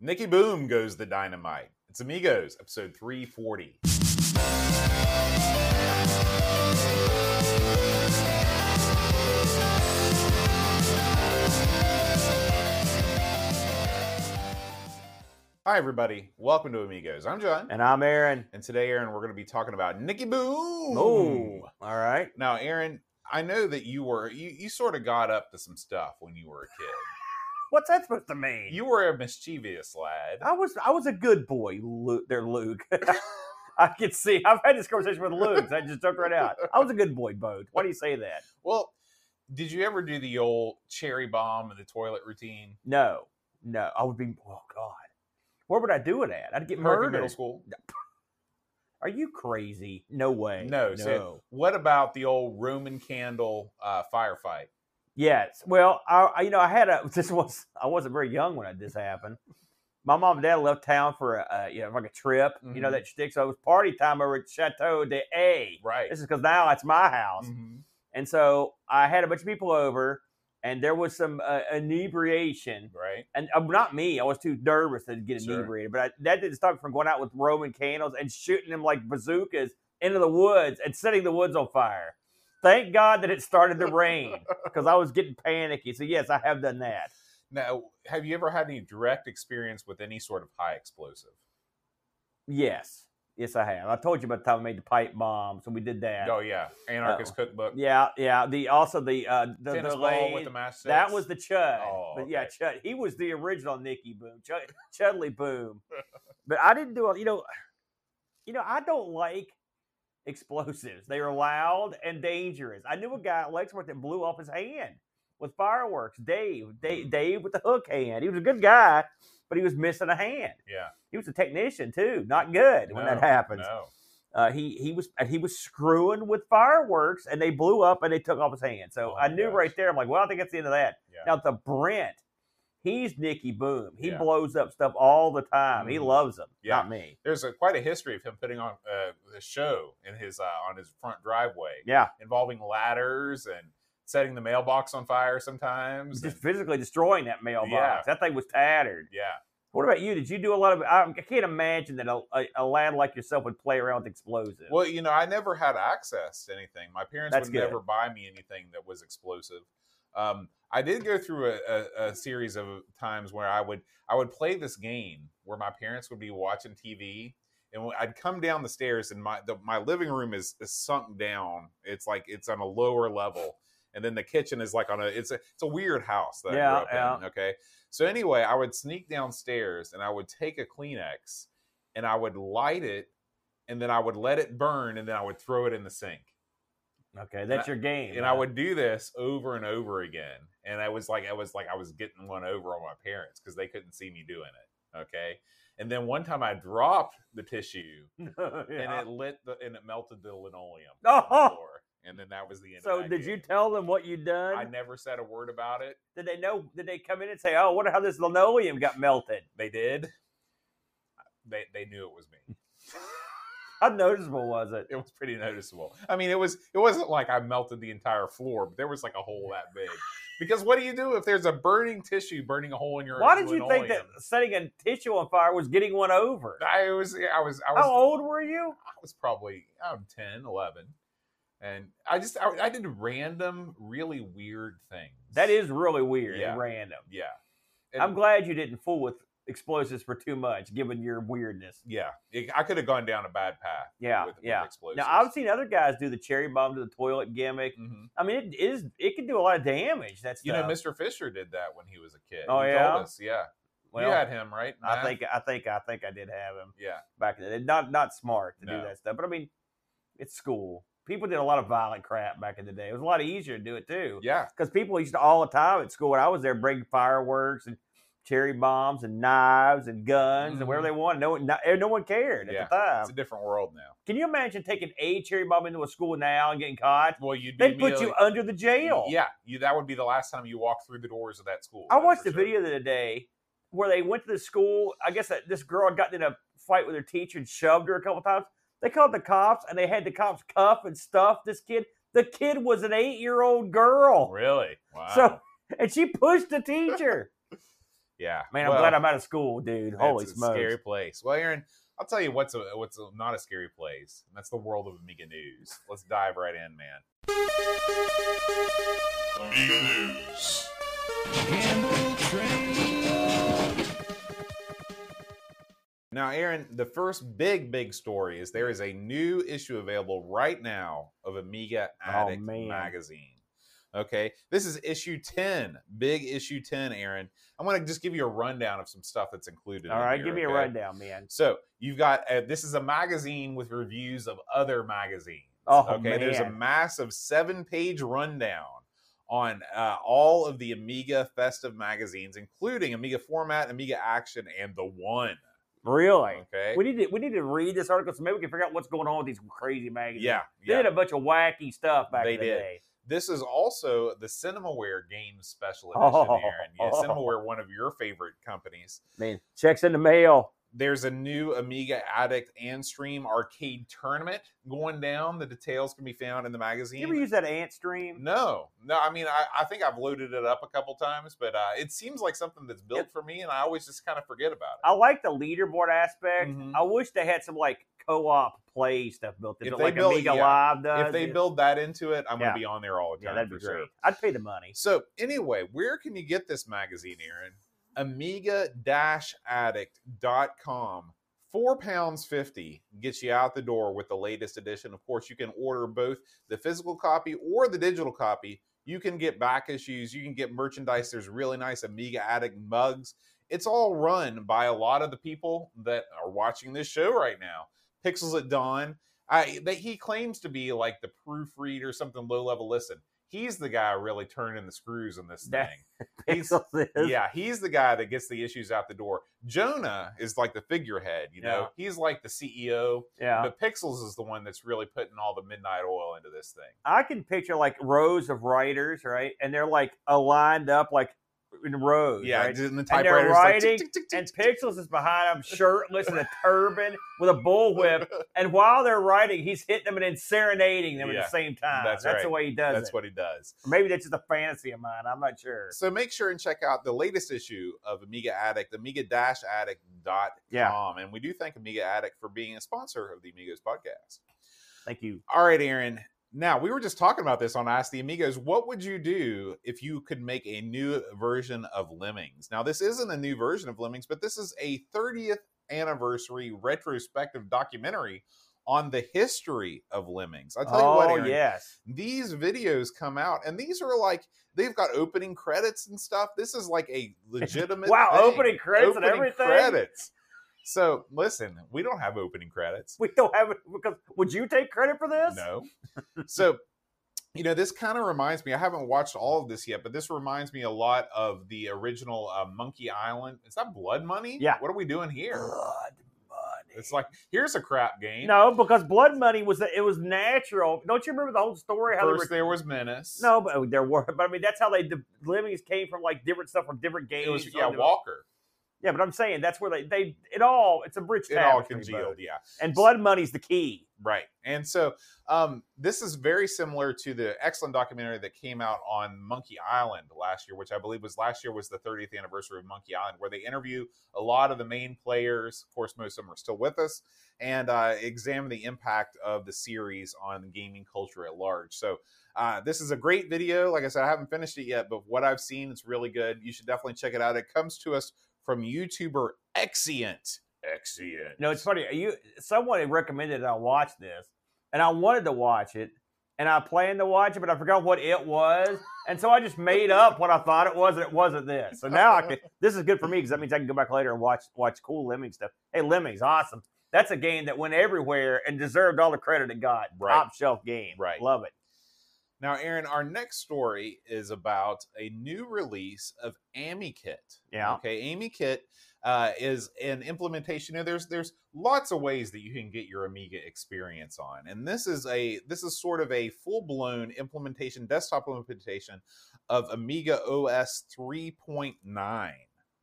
Nicky Boom goes the dynamite. It's Amigos, episode 340. Hi, everybody. Welcome to Amigos. I'm John. And I'm Aaron. And today, Aaron, we're going to be talking about Nicky Boom. Oh, all right. Now, Aaron, I know that you were, you, you sort of got up to some stuff when you were a kid. What's that supposed to mean? You were a mischievous lad. I was I was a good boy, Luke. There, Luke. I can see. I've had this conversation with Luke. I just jumped right out. I was a good boy, Bode. Why do you say that? Well, did you ever do the old cherry bomb and the toilet routine? No, no. I would be. Oh God, where would I do it at? I'd get Perkin murdered. Middle School? Are you crazy? No way. No. no. So what about the old Roman candle uh, firefight? Yes. Well, I, you know I had a this was I wasn't very young when this happened. My mom and dad left town for a, you know like a trip. You know Mhm. that shtick. So it was party time over at Chateau de A. Right. This is because now it's my house, Mhm. and so I had a bunch of people over, and there was some uh, inebriation. Right. And uh, not me, I was too nervous to get Sure. inebriated. But I, that didn't stop me from going out with Roman candles and shooting them like bazookas into the woods and setting the woods on fire. Thank God that it started to rain because I was getting panicky. So yes, I have done that. Now, have you ever had any direct experience with any sort of high explosive? Yes, yes, I have. I told you about the time I made the pipe bomb, so we did that. Oh yeah, Anarchist Cookbook. Yeah, yeah. The also the uh the, Tennis the with the match. that was the Chud. Oh, but yeah, okay. Chud. He was the original Nicky Boom, Chud, Chudley Boom. but I didn't do it. You know, you know, I don't like explosives. They are loud and dangerous. I knew a guy at Lexington that blew off his hand with fireworks. Dave, Dave, Dave with the hook hand. He was a good guy, but he was missing a hand. Yeah. He was a technician too. Not good when that happens. No. Uh, he he was he was screwing with fireworks and they blew up and they took off his hand. So Oh I knew gosh. right there. I'm like, well, I think that's the end of that. Yeah. Now the Brent, he's Nicky Boom. He Yeah. blows up stuff all the time. He Mhm. loves them. Yeah. Not me. There's a, quite a history of him putting on uh, a show in his uh, on his front driveway, Yeah, involving ladders and setting the mailbox on fire sometimes. just and- physically destroying that mailbox. Yeah. That thing was tattered. yeah. What about you? Did you do a lot of? I, I can't imagine that a, a, a lad like yourself would play around with explosives. Well, you know, I never had access to anything. My parents That's would good. never buy me anything that was explosive. Um, I did go through a, a, a series of times where I would I would play this game where my parents would be watching TV, and I'd come down the stairs, and my the, my living room is, is sunk down. It's like it's on a lower level, and then the kitchen is like on a it's a it's a weird house that I Yeah, grew up yeah. in. Okay, so anyway, I would sneak downstairs and I would take a Kleenex and I would light it and then I would let it burn and then I would throw it in the sink. Okay, that's your game. And I would do this over and over again. And I was like I was like I was getting one over on my parents because they couldn't see me doing it. Okay. And then one time I dropped the tissue oh, and it lit the and it melted the linoleum oh, on Oh! the floor. And then that was the end. So did you tell them what you'd done? I never said a word about it. Did they know? Did they come in and say, "Oh, wonder how this linoleum got melted"? They did. They they knew it was me. How noticeable was it? it was pretty noticeable. I mean, it was it wasn't like I melted the entire floor, but there was like a hole that big. Because what do you do if there's a burning tissue burning a hole in your? Why did you think that setting a tissue on fire was getting one over? I was I was I was How old were you? I was probably I'm 10, 11. and I just I, I did random, really weird things. That is really weird Yeah. and random. yeah. And- I'm glad you didn't fool with explosives for too much, given your weirdness. Yeah, It- I could have gone down a bad path. Yeah, with, with yeah. explosives. Now I've seen other guys do the cherry bomb to the toilet gimmick. Mhm. I mean, it is it can do a lot of damage. That's You know, Mr. Fisher did that when he was a kid. Oh, He yeah? told us, yeah. Well, you had him right. I think I think I think I did have him Yeah. back in the day. Not not smart to No. do that stuff, but I mean, it's school. People did a lot of violent crap back in the day. It was a lot easier to do it too. Yeah. because people used to all the time at school when I was there bring fireworks and cherry bombs and knives and guns and whatever they want. No one, no, no one cared at Mm-hmm. The time. It's a different world now. Can you imagine taking a cherry bomb into a school now and getting caught? Well, you'd be They'd put you under the jail. Yeah, you, that would be the last time you walk through the doors of that school. I watched a sure. video the other day where they went to the school. I guess that this girl had gotten in a fight with her teacher and shoved her a couple times. They called the cops and they had the cops cuff and stuff this kid. The kid was an eight year old girl. Really? Wow. So and she pushed the teacher. Yeah, Man, I'm Well, glad I'm out of school, dude. Holy it's a smokes. scary place. Well, Aaron, I'll tell you what's a, what's a, not a scary place. And that's the world of Amiga news. Let's dive right in, man. Amiga News. Now, Aaron, the first big, big story is there is a new issue available right now of Amiga oh, Addict Oh, magazine. Okay, this is issue 10, big issue 10, Aaron. I'm going to just give you a rundown of some stuff that's included. All in right, here, give me a rundown, man. So you've got uh, this is a magazine with reviews of other magazines. Oh, okay. There's a massive seven-page rundown on uh, all of the Amiga festive magazines, including Amiga Format, Amiga Action, and the One. Really? Okay. We need to we need to read this article so maybe we can figure out what's going on with these crazy magazines. yeah. They Yeah. did a bunch of wacky stuff back They in the did. day. This is also the Cinemaware Games Special Edition, Oh. Aaron. Yeah, Cinemaware, one of your favorite companies. Man, checks in the mail. There's a new Amiga Addict and Stream arcade tournament going down. The details can be found in the magazine. You ever use that Antstream? No, no. I mean, I, I think I've loaded it up a couple times, but uh, it seems like something that's built It- for me, and I always just kind of forget about it. I like the leaderboard aspect. Mhm. I wish they had some like co-op play stuff built If into it, like build- Amiga yeah. Live does. if they build that into it, I'm Yeah. gonna be on there all the time. yeah, that'd be for sure. great. I'd pay the money. So anyway, where can you get this magazine, Aaron? Amiga-addict.com. Four pounds fifty gets you out the door with the latest edition. Of course, you can order both the physical copy or the digital copy. You can get back issues. You can get merchandise. There's really nice Amiga Addict mugs. It's all run by a lot of the people that are watching this show right now. Pixels at Dawn. I that he claims to be like the proofread or something low level. Listen, he's the guy really turning the screws on this thing. He's Pixels is- yeah, he's the guy that gets the issues out the door. Jonah is like the figurehead, you know. He's like the CEO, yeah. but Pixels is the one that's really putting all the midnight oil into this thing. I can picture like rows of writers, right? And they're like aligned up like in rows. Yeah, right? and the they're typewriter's like writing, tick, tick, tick, And Pixels is behind them, shirtless in a turban with a bullwhip. And while they're writing, he's hitting them and then serenading them at the same time. that's That's, right. the way he does That's it. what he does. Or maybe that's just a fantasy of mine. I'm not sure. So make sure and check out the latest issue of Amiga Addict, amiga-addict.com. Yeah. And we do thank Amiga Addict for being a sponsor of the Amigos podcast. Thank you. All right, Aaron. Now, we were just talking about this on Ask the Amigos. What would you do if you could make a new version of Lemmings? Now, this isn't a new version of Lemmings, but this is a 30th anniversary retrospective documentary on the history of Lemmings. I tell you oh, what, Aaron, yes. these videos come out, and these are like they've got opening credits and stuff. This is like a legitimate Wow, thing. opening credits and Opening everything? Credits. So listen, we don't have opening credits. We don't have it because would you take credit for this? No. so, you know, this kind of reminds me. I haven't watched all of this yet, but this reminds me a lot of the original uh, Monkey Island. Is that Blood Money? Yeah. What are we doing here? Blood money. It's like here's a crap game. no, because blood money was it was natural. Don't you remember the whole story? How First they there was Menace. no, but oh, there were. But I mean, that's how they the lemmings came from like different stuff from different games. it was yeah the- Walker. Yeah. But I'm saying that's where they they it all it's a bridge. It all congealed. Yeah. and blood money's the key. Right. And so um, this is very similar to the excellent documentary that came out on Monkey Island last year, which I believe was last year was the 30th anniversary of Monkey Island, where they interview a lot of the main players. Of course, most of them are still with us, and uh, examine the impact of the series on gaming culture at large. So uh, this is a great video. Like I said, I haven't finished it yet, but what I've seen, it's really good. You should definitely check it out. It comes to us from YouTuber Exient. Exient. You know, it's funny. You someone recommended that I watch this, and I wanted to watch it, and I planned to watch it, but I forgot what it was, and so I just made up what I thought it was, and it wasn't this. So now I can. This is good for me because that means I can go back later and watch watch cool Lemming stuff. Hey, Lemmings, awesome. That's a game that went everywhere and deserved all the credit it got. Right. Top shelf game. Right. Love it. Now, Aaron, our next story is about a new release of AmiKit. Yeah. Okay, AmiKit uh, is an implementation. You know, there's there's lots of ways that you can get your Amiga experience on, and this is a this is sort of a full blown implementation, desktop implementation of Amiga OS 3.9.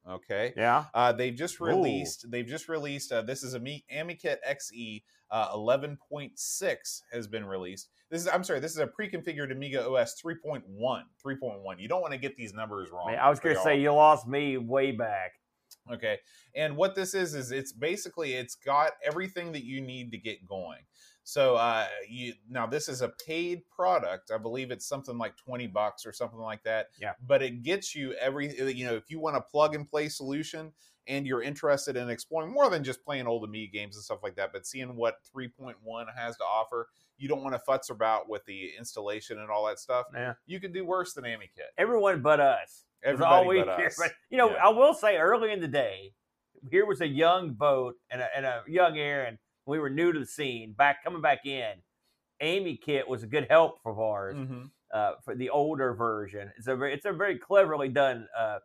Okay. Yeah. Uh, they've just Ooh. released. They've just released. Uh, this is a Mi- AmiKit XE uh, 11.6 has been released. This is. I'm sorry. This is a pre-configured Amiga OS 3.1. 3.1. You don't want to get these numbers wrong. Man, I was gonna say you lost me way back. Okay. And what this is is it's basically it's got everything that you need to get going. So uh you now this is a paid product. I believe it's something like 20 bucks or something like that. Yeah. But it gets you every you know, if you want a plug and play solution and you're interested in exploring more than just playing old Amiga games and stuff like that, but seeing what 3.1 has to offer, you don't want to futz about with the installation and all that stuff. Yeah. You can do worse than AmiKit. Everyone but us. Everybody all we but us. You know, Yeah. I will say early in the day, here was a young boat and a, and a young Aaron. We were new to the scene, back coming back in. AmiKit was a good help for ours Mhm. uh, for the older version. It's a very, it's a very cleverly done. Uh,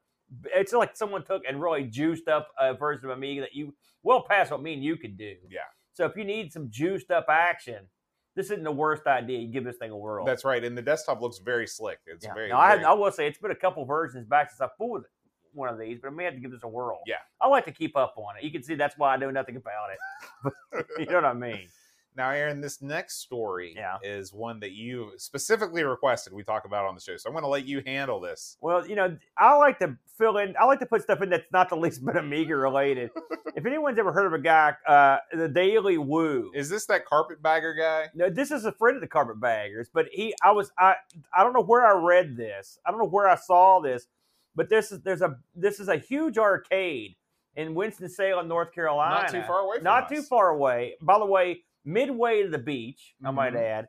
it's like someone took and really juiced up a version of Amiga that you well past what me and you could do. Yeah. So if you need some juiced up action, this isn't the worst idea. You give this thing a whirl. That's right. And the desktop looks very slick. It's Yeah. very, Now, I, I will say it's been a couple versions back since I pulled one of these, but I may have to give this a whirl. Yeah. I like to keep up on it. You can see that's why I know nothing about it. you know what I mean? Now, Aaron, this next story Yeah. is one that you specifically requested we talk about on the show. So I'm going to let you handle this. Well, you know, I like to fill in. I like to put stuff in that's not the least bit Amiga related. if anyone's ever heard of a guy, uh, the Daily Woo. Is this that carpetbagger guy? No, this is a friend of the Carpetbaggers, but he, I was, I, I don't know where I read this. I don't know where I saw this, but this is there's a this is a huge arcade in Winston Salem, North Carolina. Not too far away from Not us. too far away. By the way, midway to the beach, I might Mhm. add.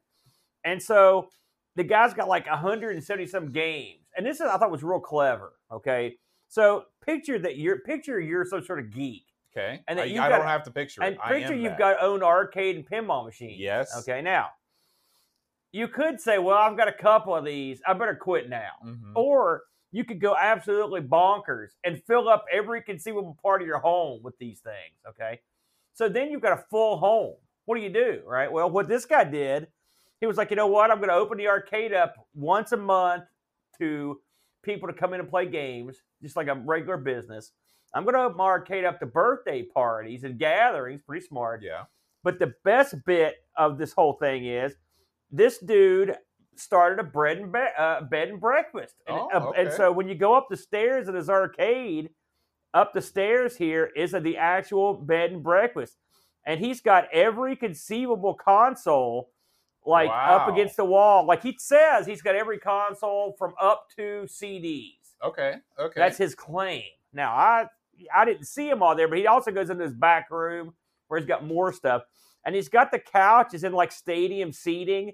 And so the guy's got like 170 some games, and this is I thought was real clever. Okay, so picture that you're picture you're some sort of geek, Okay. And that I, you've I got- don't have to picture and it. I picture you've that. got own arcade and pinball machine. Yes. Okay, now you could say, well, I've got a couple of these. I better quit now. Mhm. Or you could go absolutely bonkers and fill up every conceivable part of your home with these things. Okay. So then you've got a full home. What do you do? Right. Well, what this guy did, he was like, you know what? I'm going to open the arcade up once a month to people to come in and play games, just like a regular business. I'm going to open my arcade up to birthday parties and gatherings. Pretty smart. Yeah. But the best bit of this whole thing is this dude started a bread and be- uh, bed and breakfast. And, Oh, uh, and so when you go up the stairs in his arcade, up the stairs here is the actual bed and breakfast. And he's got every conceivable console like up against the wall. Like he says he's got every console from up to CDs. Okay. Okay. That's his claim. Now I I didn't see him all there, but he also goes into his back room where he's got more stuff, and he's got the couches in like stadium seating,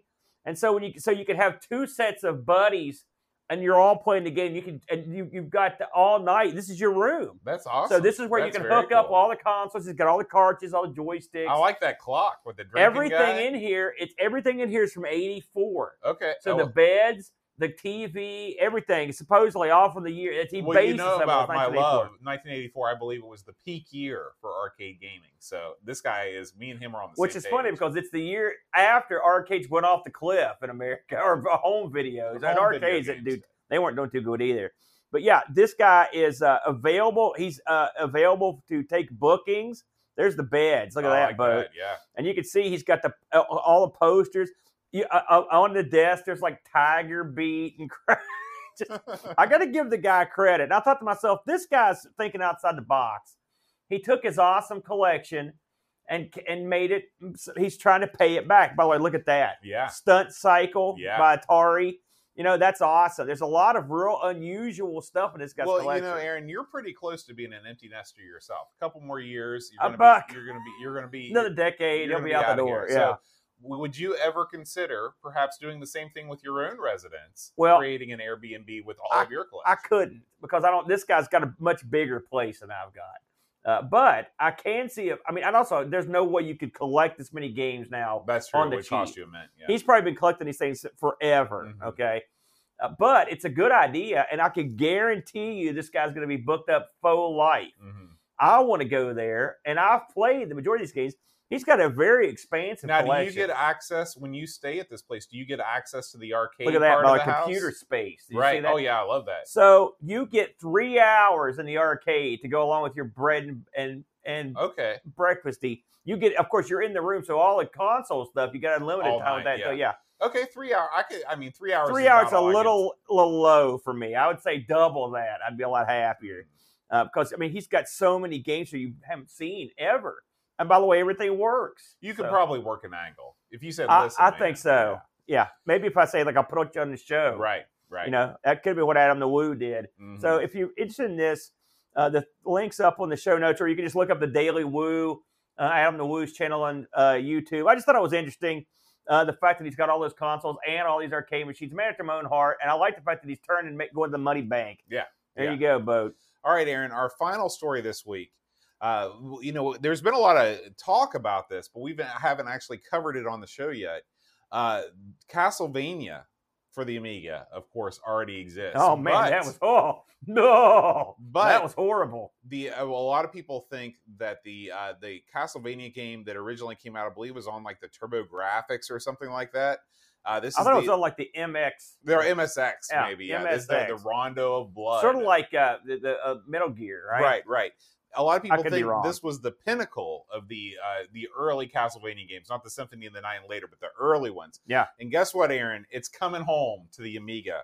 and so when you so you can have two sets of buddies, and you're all playing the game. You can and you you've got the, all night. This is your room. That's awesome. So this is where That's you can hook up all the consoles. He's got all the cartridges, all the joysticks. I like that clock with the drinking everything guy. in here. It's everything in here is from '84. Okay. So oh, the beds, the TV, everything supposedly all from the year. It's he well, you know about my 1984. love, 1984. I believe it was the peak year for arcade gaming. So this guy is me and him are on the Which is funny because it's the year after arcades went off the cliff in America, or home videos and Home video arcades that games. do they weren't doing too good either. But yeah, this guy is uh, available. He's uh, available to take bookings. There's the beds. Look at I that boat, Yeah. and you can see he's got the uh, all the posters. You, uh, uh, on the desk, there's like Tiger Beat and crap. I got to give the guy credit. And I thought to myself, this guy's thinking outside the box. He took his awesome collection and and made it. He's trying to pay it back. By the way, look at that yeah. stunt cycle Yeah. by Atari. You know that's awesome. There's a lot of real unusual stuff in this guy's Well, collection. you know, Aaron, you're pretty close to being an empty nester yourself. A couple more years, A you're gonna buck. be, you're gonna be, you're gonna be Another decade, he'll gonna be out the outta door. here. Yeah. So, would you ever consider perhaps doing the same thing with your own residence? Well, creating an Airbnb with all of your I couldn't because I don't. This guy's got a much bigger place than I've got. Uh, but I can see if I mean, and also there's no way you could collect this many games now. That's true. on It the would cost you a mint. Yeah. He's probably been collecting these things forever. Mhm. Okay. Uh, but it's a good idea, and I can guarantee you this guy's going to be booked up full life. Mhm. I want to go there, and I've played the majority of these games. He's got a very expansive Now, do you get access when you stay at this place? Do you get access to the arcade? Look at that, part by of the computer house? space. Did you see Right. that? Oh yeah, I love that. So you get three hours in the arcade to go along with your bread and and, and Okay. breakfasty. You get, of course, you're in the room, so all the console stuff you got unlimited All time with night, that. So yeah, Okay, three hours. I could. I mean, three hours. three is hours a little little low for me. I would say double that. I'd be a lot happier uh, because I mean he's got so many games that you haven't seen ever. And by the way, everything works. You could So, probably work an angle if you said. I, Listen, I man." think so. Yeah, maybe if I say like I'll put you on the show, Right. Right. You know, that could be what Adam the Woo did. Mhm. So if you're interested in this, uh, the links up on the show notes, or you can just look up the Daily Woo, uh, Adam the Woo's channel on uh, YouTube. I just thought it was interesting. Uh, the fact that he's got all those consoles and all these arcade machines, man after my own heart, and I like the fact that he's turning and make, going to the money bank. Yeah. there Yeah. you go, boat. All right, Aaron. Our final story this week. Uh, you know, there's been a lot of talk about this, but we haven't actually covered it on the show yet. Uh, Castlevania for the Amiga, of course, already exists. Oh man, but that was oh no, But- that was horrible. the uh, a lot of people think that the uh, the Castlevania game that originally came out, I believe, was on like the TurboGrafx or something like that. Uh, this I is thought the, it was on like the MX, They're MSX, Yeah, maybe. Yeah, this is the, the Rondo of Blood. sort of like uh, the, the uh, Metal Gear, right? right, right. A lot of people think this was the pinnacle of the uh, the early Castlevania games, not the Symphony of the Night and later, but the early ones. Yeah. And guess what, Aaron? It's coming home to the Amiga.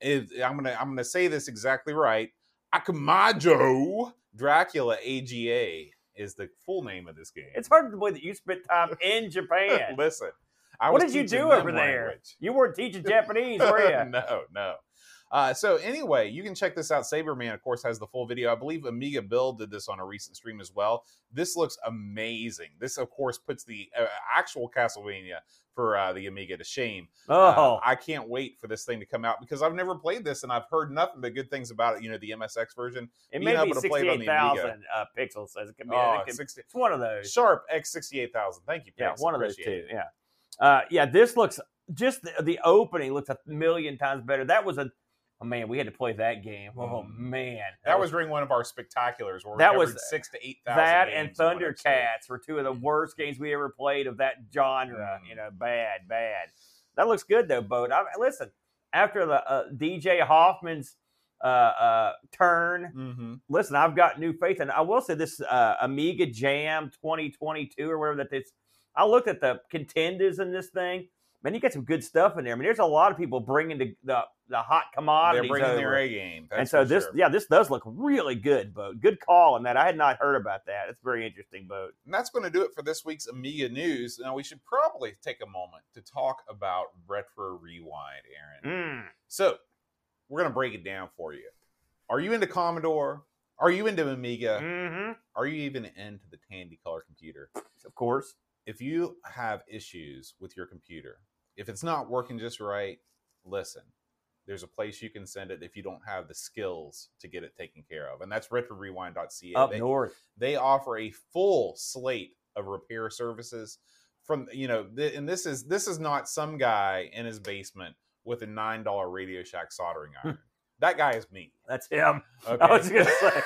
It- I'm gonna I'm gonna say this exactly right. Akamajo Dracula AGA is the full name of this game. It's hard to believe that you spent time in Japan. Listen, I what did you do over there? language. You weren't teaching Japanese, were you? no, no. Uh, so anyway, you can check this out. Saberman, of course, has the full video. I believe Amiga Bill did this on a recent stream as well. This looks amazing. This, of course, puts the uh, actual Castlevania for uh, the Amiga to shame. Uh, Oh, I can't wait for this thing to come out because I've never played this and I've heard nothing but good things about it. You know, the MSX version. it being may be able to play it on the Amiga. 68,000 uh, pixels. Says it can be. Oh, it could- 60 it's one of those. Sharp X68000. Thank you, Yeah, one of those two. it. Yeah. Uh, yeah, this looks just the, the opening looks a million times better. That was a oh man, we had to play that game. Oh Mm. man, That was during one of our spectaculars where That was- six to eight thousand. that and Thundercats were two of the worst games we ever played of that genre. Mm. You know, bad, bad. That looks good though, Boat. I, listen, after the uh, DJ Hoffman's uh, uh, turn, Mm-hmm. listen, I've got new faith, and I will say this uh, Amiga Jam 2022 or whatever that this. I looked at the contenders in this thing. Man, you got some good stuff in there. I mean, there's a lot of people bringing the the, the hot They're bringing over. their A game. and so this, sure. yeah, this does look really good, Boat. Good call on that. I had not heard about that. It's very interesting, Boat. And that's going to do it for this week's Amiga news. Now we should probably take a moment to talk about Retro Rewind, Aaron. Mm. So we're going to break it down for you. Are you into Commodore? Are you into Amiga? hmm Are you even into the Tandy Color computer? Of course. If you have issues with your computer, if it's not working just right, listen. There's a place you can send it if you don't have the skills to get it taken care of, and that's retrorewind.ca. Up They- north. they offer a full slate of repair services from you know th- and this is this is not some guy in his basement with a nine dollar radio shack soldering hmm. iron that guy is me That's him. okay I was gonna say.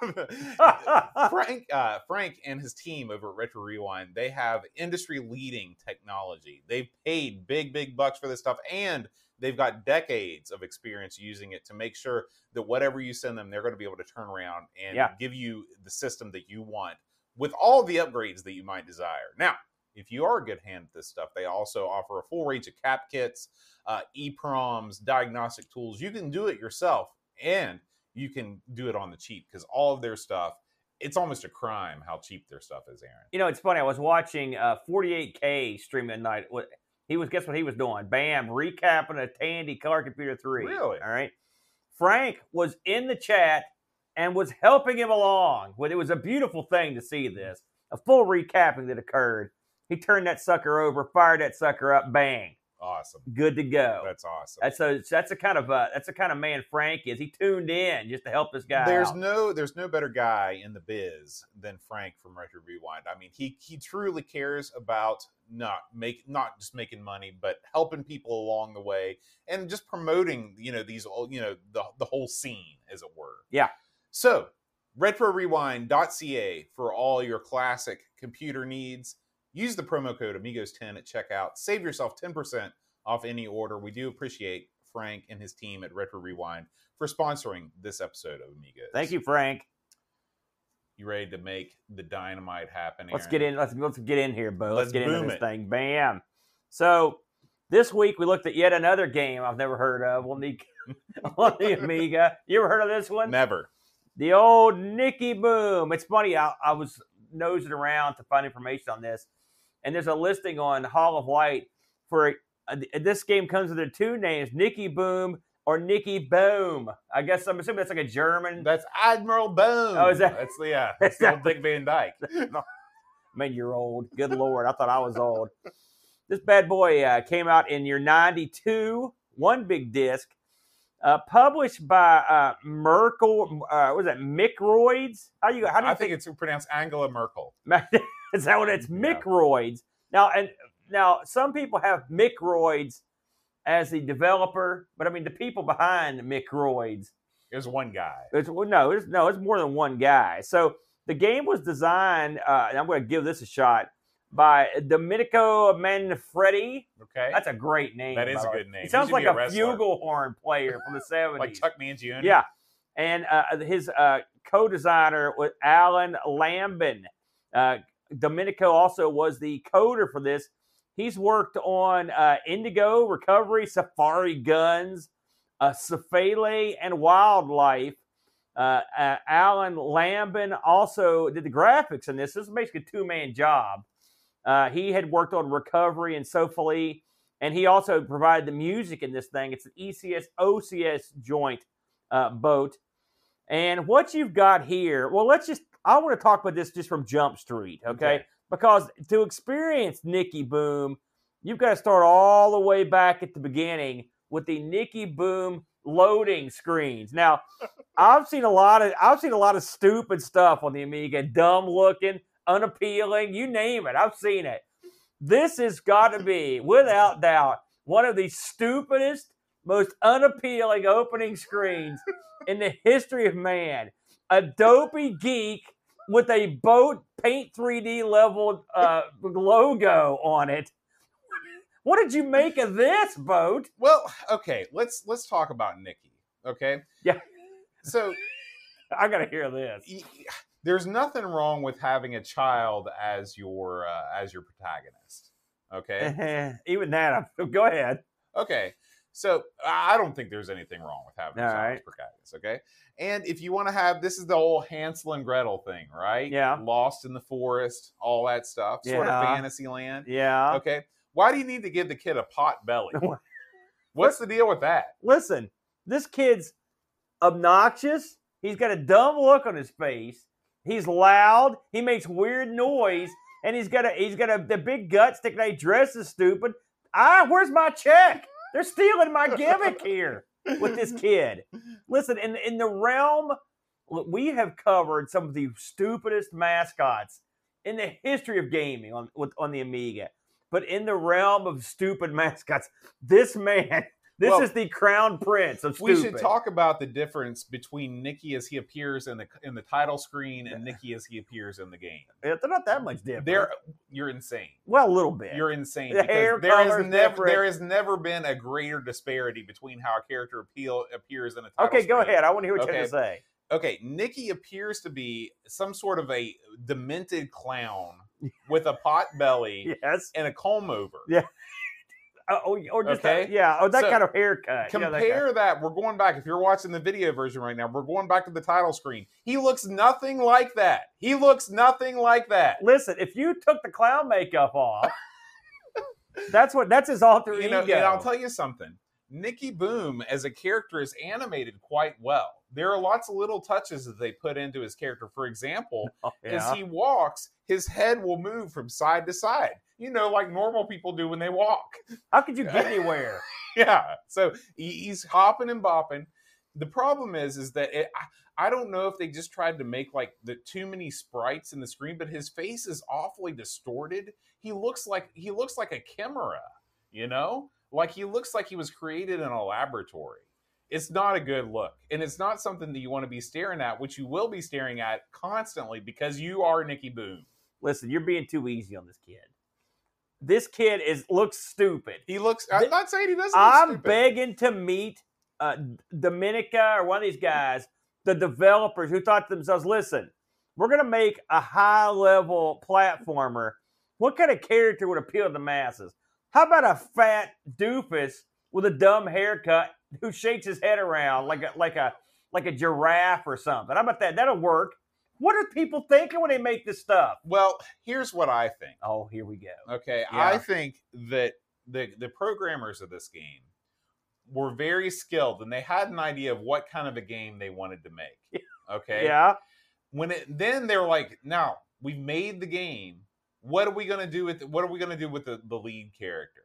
frank uh, frank and his team over at retro rewind they have industry leading technology. They've paid big big bucks for this stuff and they've got decades of experience using it to make sure that whatever you send them they're going to be able to turn around and Yeah. give you the system that you want with all the upgrades that you might desire. Now if you are a good hand at this stuff they also offer a full range of cap kits uh, eproms diagnostic tools. You can do it yourself and you can do it on the cheap because all of their stuff it's almost a crime how cheap their stuff is aaron You know, it's funny. I was watching uh, 48K stream at night. He was, guess what he was doing? Bam, recapping a Tandy Color Computer 3. Really? All right. Frank was in the chat and was helping him along. Well, it was a beautiful thing to see this. A full recapping that occurred. He turned that sucker over, fired that sucker up, bang, awesome good to go. that's awesome That's a that's a kind of uh that's the kind of man Frank is. He tuned in just to help this guy. there's out. no there's no better guy in the biz than frank from retro rewind i mean he he truly cares about not make not just making money but helping people along the way and just promoting you know these old you know the, the whole scene as it were Yeah. so RetroRewind.ca for all your classic computer needs. Use the promo code Amigos10 at checkout. Save yourself 10% off any order. We do appreciate Frank and his team at Retro Rewind for sponsoring this episode of Amigos. Thank you, Frank. You ready to make the dynamite happen? Let's get in. Let's let's get in here, Bo. Let's, Let's get into this it. thing. Bam. So this week we looked at yet another game I've never heard of on the on the Amiga. You ever heard of this one? Never. The old Nicky Boom. It's funny. I, I was nosing around to find information on this, and there's a listing on Hall of Light for uh, this game comes with the two names: Nicky Boom or Nicky Boom. I guess I'm assuming that's like a German. That's Admiral Boom. Oh, is that- That's the yeah. That's old Dick Van Dyke. Man, you're old. Good lord, I thought I was old. This bad boy uh, came out in year '92, one big disc, uh, published by uh, Merkel. Uh, what was that Microids? How you? How do you I think it's pronounced Angela Merkel. Is that what it's? Microids. Now and now, some people have Microids as the developer, but I mean the people behind Microids. There's one guy. It's well, no, it's no, it's more than one guy. So the game was designed, uh, and I'm going to give this a shot by Domenico Manfredi. Okay. That's a great name. That is a good name. He sounds like a a, wrestler. flugelhorn player from the '70s. like Chuck Mangione. Yeah. And uh, his uh, co-designer was Alan Lambin. Domenico also was the coder for this. He's worked on uh, Indigo, Recovery, Safari Guns, uh, and Wildlife. Uh, uh, Alan Lambin also did the graphics in this. This is basically a two-man job. Uh, he had worked on Recovery and Cephale, and he also provided the music in this thing. It's an ECS OCS joint uh, boat. And what you've got here, well, let's just, I want to talk about this just from Jump Street, okay? Okay. Because to experience Nicky Boom, you've got to start all the way back at the beginning with the Nicky Boom loading screens. Now, I've seen a lot of I've seen a lot of stupid stuff on the Amiga, dumb looking, unappealing, you name it. I've seen it. This has got to be, without doubt, one of the stupidest, most unappealing opening screens in the history of man. A dopey geek with a boat paint 3D level uh, logo on it. What did you make of this boat? Well, okay. Let's let's talk about Nicky. Okay. Yeah. So I gotta hear this. there's nothing wrong with having a child as your uh, as your protagonist. Okay. Even that, I'm, go ahead. Okay. So I I don't think there's anything wrong with having a All right. protagonist. Okay. And if you want to have this is the old Hansel and Gretel thing, right? Yeah. Lost in the forest, all that stuff, sort of fantasy land. Yeah. Okay. Why do you need to give the kid a pot belly? What's the deal with that? Listen, this kid's obnoxious. He's got a dumb look on his face. He's loud. He makes weird noise, and he's got a he's got a the big gut sticking out. He dresses stupid. Ah, where's my check? They're stealing my gimmick here with this kid. Listen, in in the realm, we have covered some of the stupidest mascots in the history of gaming on with, on the Amiga. But in the realm of stupid mascots, this man, this Well, is the crown prince of We should talk about the difference between Nicky as he appears in the in the title screen and Nicky as he appears in the game. Yeah, They're not that much different. There, you're insane. well, a little bit. You're insane. The hair there is color's never different. there has never been a greater disparity between how a character appeal appears in a title okay, go ahead. I want to hear what you Okay. have to say. Okay, Nicky appears to be some sort of a demented clown with a pot belly Yes. and a comb over. Yeah. Uh, oh, or just that- Okay. yeah, oh, that So, kind of haircut. You know, that Compare that. We're going back. If you're watching the video version right now, we're going back to the title screen. He looks nothing like that. He looks nothing like that. Listen, if you took the clown makeup off, that's what that's his alter You know, ego. and I'll tell you something. Nicky Boom as a character is animated quite well. There are lots of little touches that they put into his character. For example, Oh, as he walks, his head will move from side to side. You know, like normal people do when they walk. How could you get anywhere? yeah. So he's hopping and bopping. The problem is, is that it, I, I don't know if they just tried to make like the too many sprites in the screen, but his face is awfully distorted. He looks like he looks like a chimera, you know, like he looks like he was created in a laboratory. it's not a good look. And it's not something that you want to be staring at, which you will be staring at constantly because you are Nicky Boom. Listen, you're being too easy on this kid. This kid is looks stupid. He looks. I'm not saying he doesn't. I'm stupid. begging to meet uh, Dominica or one of these guys, the developers who thought to themselves, listen, we're going to make a high level platformer. What kind of character would appeal to the masses? How about a fat doofus with a dumb haircut who shakes his head around like a, like a, like a giraffe or something? How about that? That'll work. What are people thinking when they make this stuff? Well, here's what I think. Oh, here we go. Okay, Yeah. I think that the the programmers of this game were very skilled and they had an idea of what kind of a game they wanted to make. Okay. Yeah. When it then they're like, now we've made the game. What are we gonna do with what are we gonna do with the, the lead character?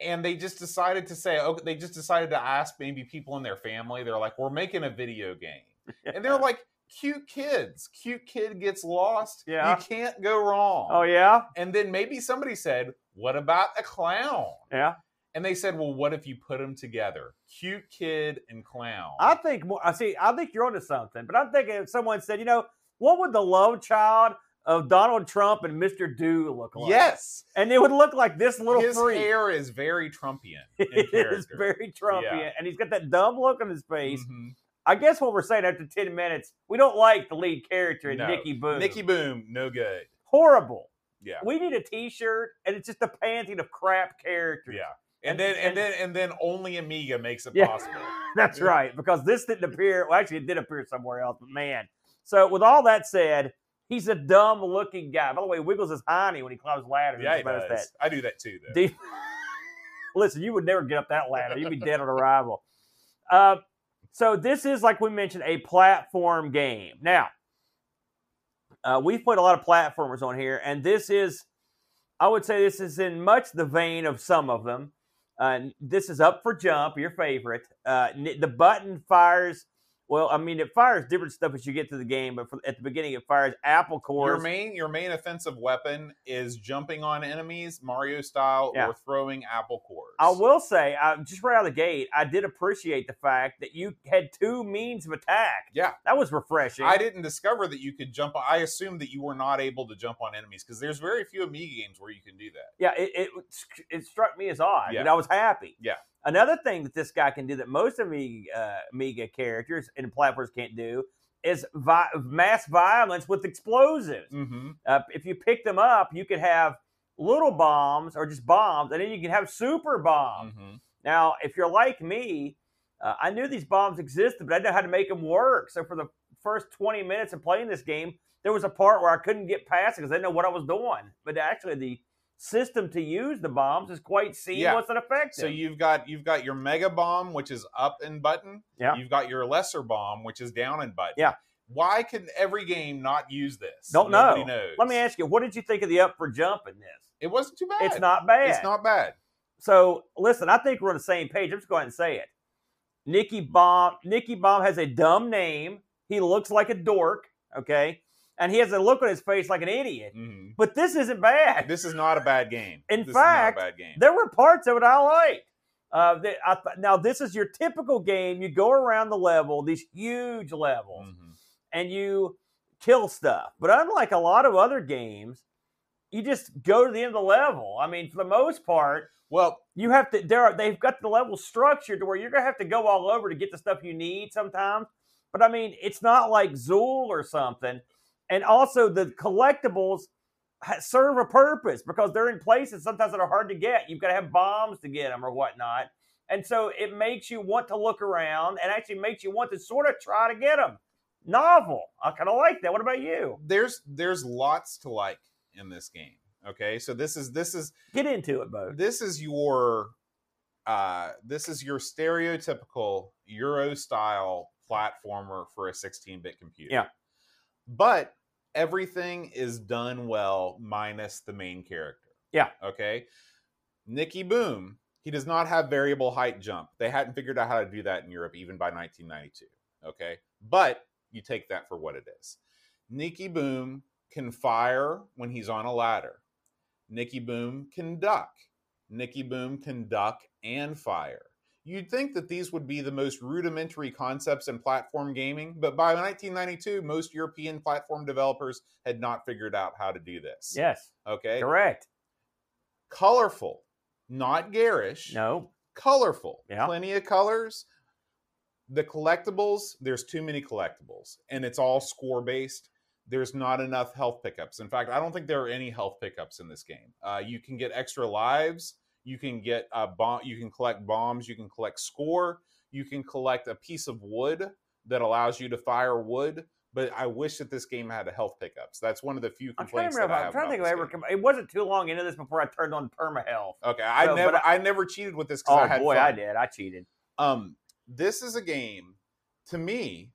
And they just decided to say, okay, they just decided to ask maybe people in their family. They're like, we're making a video game. And they're like, cute kids. Cute kid gets lost. Yeah. You can't go wrong. Oh, yeah. And then maybe somebody said, What about a clown? Yeah. And they said, Well, what if you put them together? Cute kid and clown. I think more. I see. I think you're onto something. But I'm thinking if someone said, you know, what would the love child of Donald Trump and Mr. Do look like? yes. and it would look like this little His freak. hair is very Trumpian in It character. is very Trumpian, Yeah. and he's got that dumb look on his face. Mhm. I guess what we're saying after ten minutes, we don't like the lead character in No. Nicky Boom. Nicky Boom, no good. horrible. Yeah. We need a T-shirt, and it's just a pantheon of crap characters. Yeah. And And- then and and- then and then only Amiga makes it Yeah. possible. That's right, because this didn't appear. Well, actually, it did appear somewhere else, but man. So, with all that said, he's a dumb looking guy. By the way, he wiggles his hiney when he climbs ladders. Yeah, he does. I do that too, though. that. De- Listen, you would never get up that ladder. You'd be dead on arrival. Uh, so, this is, like we mentioned, a platform game. Now, uh, we've put a lot of platformers on here, and this is, I would say, this is in much the vein of some of them. Uh, this is up for jump, your favorite. Uh, the button fires. Well, I mean, it fires different stuff as you get to the game, but for, at the beginning, it fires apple cores. Your main your main offensive weapon is jumping on enemies, Mario style, Yeah. or throwing apple cores. I will say, I, just right out of the gate, I did appreciate the fact that you had two means of attack. Yeah. that was refreshing. I didn't discover that you could jump. I assumed that you were not able to jump on enemies because there's very few Amiga games where you can do that. Yeah, it, it it struck me as odd, Yeah. but I was happy. Yeah. Another thing that this guy can do that most Amiga, uh, Amiga characters and platformers can't do is vi- mass violence with explosives. Mm-hmm. Uh, if you pick them up, you could have little bombs or just bombs, and then you can have super bombs. Mm-hmm. Now, if you're like me, uh, I knew these bombs existed, but I didn't know how to make them work. So for the first 20 minutes of playing this game, there was a part where I couldn't get past it because I didn't know what I was doing. But actually, the system to use the bombs is quite seamless and effective. So you've got you've got your mega bomb, which is up and button. Yeah. You've got your lesser bomb, which is down and button. Yeah. Why can every game not use this? Don't Nobody know. knows. Let me ask you, what did you think of the up for jump in this? It wasn't too bad. It's not bad. It's not bad. So listen, I think we're on the same page. I'm just going to say it. Nicky Bomb. Nicky Bomb has a dumb name. He looks like a dork. Okay, and he has a look on his face like an idiot. Mhm. But this isn't bad. This is not a bad game. In this fact, is not a bad game. There were parts of it I liked. Uh, that I, th- now this is your typical game. You go around the level, these huge levels, Mhm. and you kill stuff. But unlike a lot of other games, you just go to the end of the level. I mean, for the most part, Well, you have to. There, are, they've got the level structured to where you're gonna have to go all over to get the stuff you need sometimes. But I mean, it's not like Zool or something. And also, the collectibles serve a purpose because they're in places sometimes that are hard to get. You've got to have bombs to get them or whatnot. And so it makes you want to look around and actually makes you want to sort of try to get them. Novel. I kind of like that. What about you? there's there's lots to like in this game. Okay, so this is this is Get into it, Bo. this is your uh this is your stereotypical Euro style platformer for a 16-bit computer. Yeah. But everything is done well minus the main character. Yeah. Okay. Nicky Boom, he does not have variable height jump. They hadn't figured out how to do that in Europe even by 1992. Okay. But you take that for what it is. Nicky Boom can fire when he's on a ladder. Nicky Boom can duck. Nicky Boom can duck and fire. You'd think that these would be the most rudimentary concepts in platform gaming, but by 1992, most European platform developers had not figured out how to do this. Yes, Okay. correct. Colorful, not garish. No, Colorful. Yeah. Plenty of colors. The collectibles, there's too many collectibles, and it's all score based. There's not enough health pickups. In fact, I don't think there are any health pickups in this game. Uh, you can get extra lives. You can get a bomb. You can collect bombs. You can collect score. You can collect a piece of wood that allows you to fire wood. But I wish that this game had a health pickups. That's one of the few complaints I'm trying to remember. I I'm have. trying to think if I ever. Com- it wasn't too long into this before I turned on perma health. Okay, I So, never, I- I, never cheated with this because Oh I had boy, fun. I did. I cheated. Um, this is a game. To me,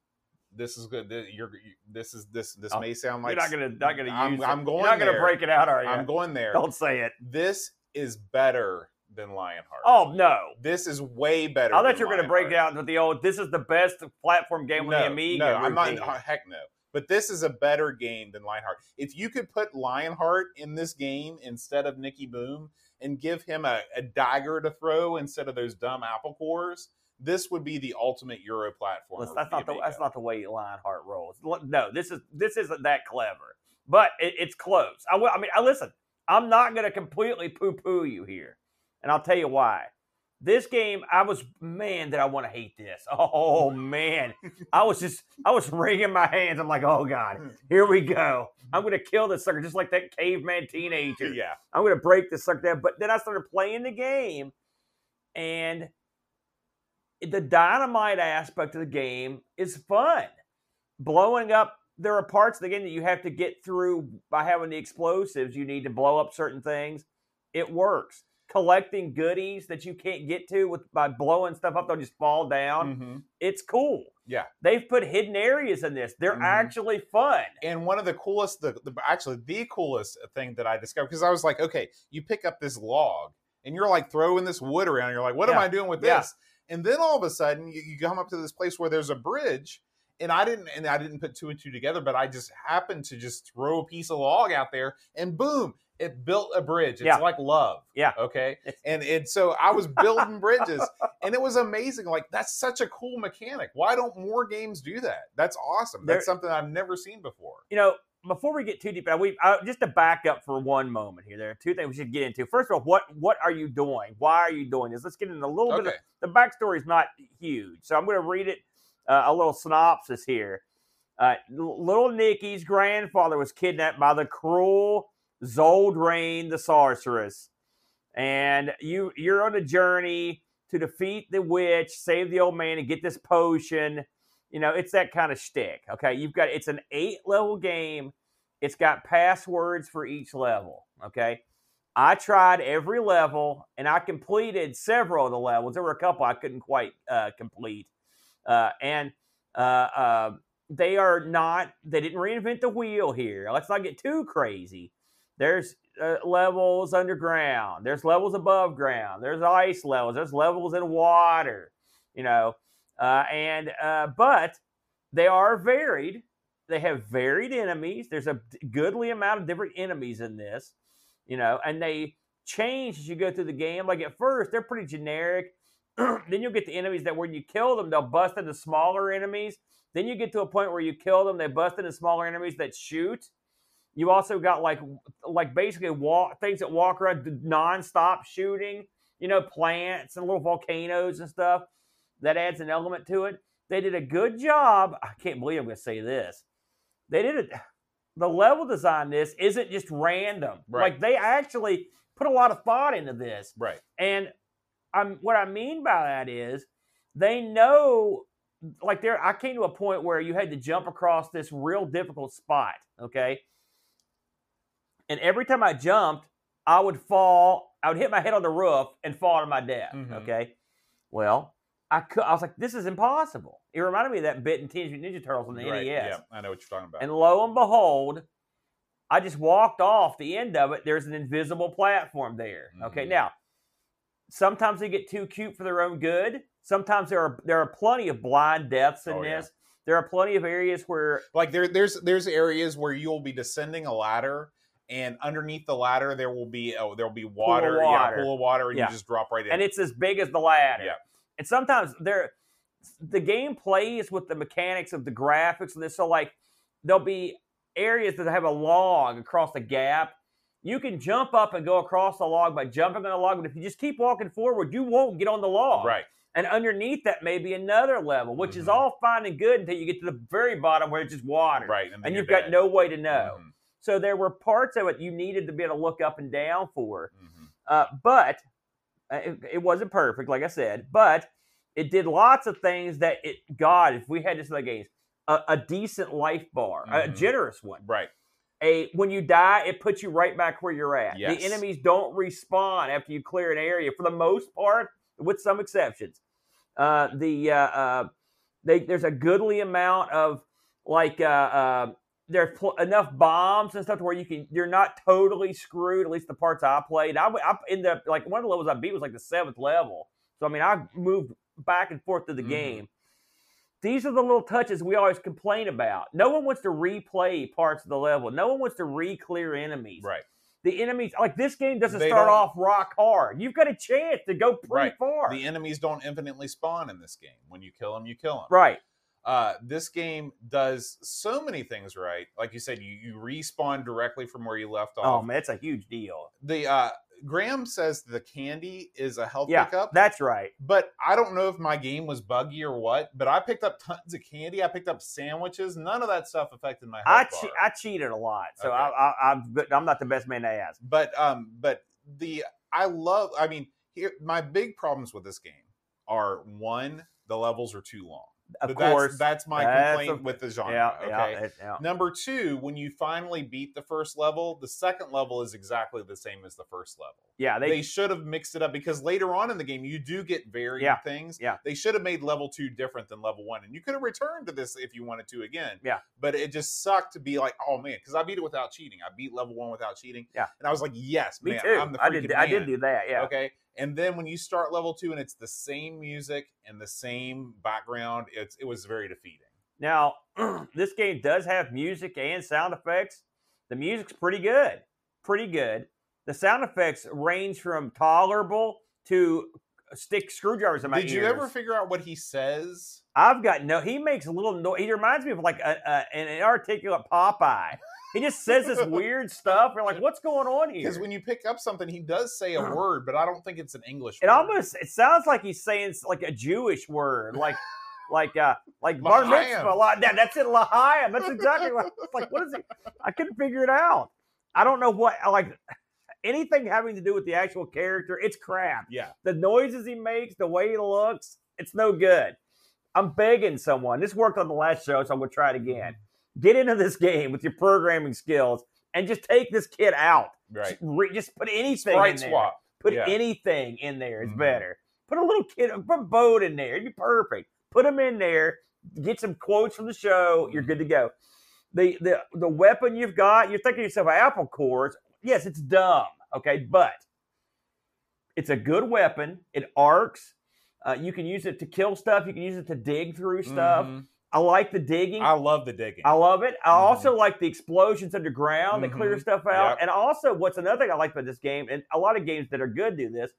this is good. Th- You're, this is this. This Oh, may sound like You're not gonna not gonna I'm- use. I'm going You're not gonna break it out, are you? I'm going there. Don't say it. This is better than Lionheart. Oh no. this is way better. I thought you were going to break down with the old. This is the best platform game on the Amiga. No, I'm not. routine." uh, Heck no. But this is a better game than Lionheart. If you could put Lionheart in this game instead of Nicky Boom and give him a, a dagger to throw instead of those dumb apple cores, this would be the ultimate Euro platform. That's not the that's not the way Lionheart rolls. No, this is this isn't that clever, but it, it's close. I will. I mean, I listen. I'm not going to completely poo poo you here, and I'll tell you why. This game, I was man, did I want to hate this? Oh man, I was just I was wringing my hands. I'm like, oh god, here we go. I'm going to kill this sucker just like that caveman teenager. Yeah. I'm going to break this sucker down. But then I started playing the game, and the dynamite aspect of the game is fun. Blowing up, there are parts of the game that you have to get through by having the explosives. You need to blow up certain things. It works. Collecting goodies that you can't get to with by blowing stuff up, they'll just fall down. Mhm. It's cool. Yeah. They've put hidden areas in this. They're Mhm. actually fun. And one of the coolest, the, the actually the coolest thing that I discovered because I was like, okay, you pick up this log and you're like throwing this wood around. You're like, what am I doing with Yeah. this? And then all of a sudden, you, you come up to this place where there's a bridge, and I didn't, and I didn't put two and two together, but I just happened to just throw a piece of log out there, and boom, it built a bridge. It's Yeah. like love. Yeah. Okay. And and so I was building bridges, and it was amazing. Like that's such a cool mechanic. Why don't more games do that? That's awesome. That's There- something I've never seen before. you know, before we get too deep, we uh, just to back up for one moment here. There are two things we should get into. First of all, what what are you doing? Why are you doing this? Let's get into a little bit. Of, the backstory is not huge, so I'm going to read it uh, a little synopsis here. Uh, little Nicky's grandfather was kidnapped by the cruel Zoldrain the sorceress, and you you're on a journey to defeat the witch, save the old man, and get this potion. You know, it's that kind of shtick. Okay, you've got it's an eight level game. It's got passwords for each level. Okay, I tried every level and I completed several of the levels. There were a couple I couldn't quite uh, complete, uh, and uh, uh, they are not. They didn't reinvent the wheel here. Let's not get too crazy. There's uh, levels underground. There's levels above ground. There's ice levels. There's levels in water. You know, uh, and uh, but they are varied. They have varied enemies. There's a goodly amount of different enemies in this. You know, and they change as you go through the game. Like at first, they're pretty generic. then you'll get the enemies that when you kill them, they'll bust into smaller enemies. Then you get to a point where you kill them, they bust into smaller enemies that shoot. You also got like like basically walk things that walk around nonstop shooting. You know, plants and little volcanoes and stuff. That adds an element to it. They did a good job. I can't believe I'm going to say this. They did it. The level design this isn't just random. Right. Like they actually put a lot of thought into this. Right. And I'm what I mean by that is they know like there I came to a point where you had to jump across this real difficult spot, okay? And every time I jumped, I would fall, I would hit my head on the roof and fall to my death, Mhm. okay? Well, I could I was like this is impossible. It reminded me of that bit in Teenage Mutant Ninja Turtles on the Right. NES. Yeah, I know what you're talking about. And lo and behold, I just walked off the end of it. There's an invisible platform there. Okay, Mhm. now sometimes they get too cute for their own good. Sometimes there are there are plenty of blind deaths in Oh, yeah. this. There are plenty of areas where like there there's there's areas where you'll be descending a ladder and underneath the ladder there will be oh there'll be water, water. yeah pool of water and Yeah. you just drop right in and it's as big as the ladder. Yeah. and sometimes they're the game plays with the mechanics of the graphics and this. So like there'll be areas that have a log across the gap. You can jump up and go across the log by jumping on the log, but if you just keep walking forward, you won't get on the log. Right. And underneath that may be another level, which is Mhm. all fine and good until you get to the very bottom where it's just water. Right. And you're you've got no way to know. Mhm, So there were parts of it you needed to be able to look up and down for. mhm. Uh, but uh, it, it wasn't perfect, like I said. But it did lots of things that it. God, if we had this in the games, a, a decent life bar, a Mhm. generous one. Right. A when you die, it puts you right back where you're at. Yes. The enemies don't respawn after you clear an area for the most part, with some exceptions. Uh, the uh, uh, they, there's a goodly amount of like uh, uh, there's pl- enough bombs and stuff to where you can you're not totally screwed. At least the parts I played, I, I in the like one of the levels I beat was like the seventh level. So I mean, I moved back and forth through the Mhm. game. These are the little touches we always complain about. No one wants to replay parts of the level. No one wants to re-clear enemies. Right. The enemies like this game doesn't They start don't- off rock hard. You've got a chance to go pretty Right. far. The enemies don't infinitely spawn in this game. When you kill them, you kill them. right. Uh, this game does so many things right. Like you said, you, you respawn directly from where you left off. Oh man, it's a huge deal. The uh, Graham says the candy is a health Yeah, pickup. that's right. but I don't know if my game was buggy or what. But I picked up tons of candy. I picked up sandwiches. None of that stuff affected my health I che- I cheated a lot, so Okay. I, I, I'm but I'm not the best man to ask. but um, but the I love. I mean, here my big problems with this game are one, the levels are too long. Of But course, that's, that's my That's complaint a- with the genre. yeah, okay. yeah, it- yeah. Number two, when you finally beat the first level, the second level is exactly the same as the first level. Yeah. They, They, should have mixed it up because later on in the game, you do get varied Yeah, things. yeah. They should have made level two different than level one. And you could have returned to this if you wanted to again. Yeah. But it just sucked to be like, oh man, because I beat it without cheating. I beat level one without cheating. Yeah. And I was like, yes, me man, too. I'm the I freaking did. I did do that. Yeah. Okay. And then when you start level two and it's the same music and the same background, it's it was very defeating. Now, this game does have music and sound effects. The music's pretty good. Pretty good. The sound effects range from tolerable to stick screwdrivers in my Did you ever figure out what he says? I've got no. He makes a little noise. He reminds me of like a, a, an inarticulate Popeye. He just says this weird stuff. You're like, what's going on here? Because when you pick up something, he does say a word, but I don't think it's an English. Word. It word. almost it sounds like he's saying like a Jewish word, like like uh like bar mitzvah. Like, that, that's it, lahayim. That's exactly what. It's like what is it? I couldn't figure it out. I don't know what like anything having to do with the actual character. It's crap. Yeah. The noises he makes, the way he looks, it's no good. I'm begging someone. This worked on the last show, so I'm gonna try it again. Get into this game with your programming skills and just take this kid out. Right. Just, re- just put anything Sprite in there. swap. Put Yeah. anything in there. It's Mhm. better. Put a little kid, put a boat in there. It'd be perfect. Put them in there. Get some quotes from the show. You're good to go. The the the weapon you've got, you're thinking to yourself, apple cores. Yes, it's dumb. Okay, but it's a good weapon. It arcs. Uh, you can use it to kill stuff. You can use it to dig through stuff. Mhm. I like the digging. I love the digging. I love it. I Mhm. also like the explosions underground that clear Mhm. stuff out. Yep. And also, what's another thing I like about this game, and a lot of games that are good do this,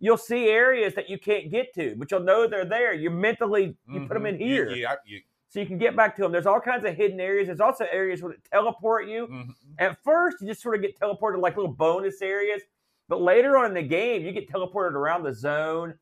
you'll see areas that you can't get to, but you'll know they're there. You mentally you put them in. You- here, Yeah. You, so you can get back to them. There's all kinds of hidden areas. There's also areas where it teleport you. mhm. At first, you just sort of get teleported to like little bonus areas, but later on in the game, you get teleported around the zone.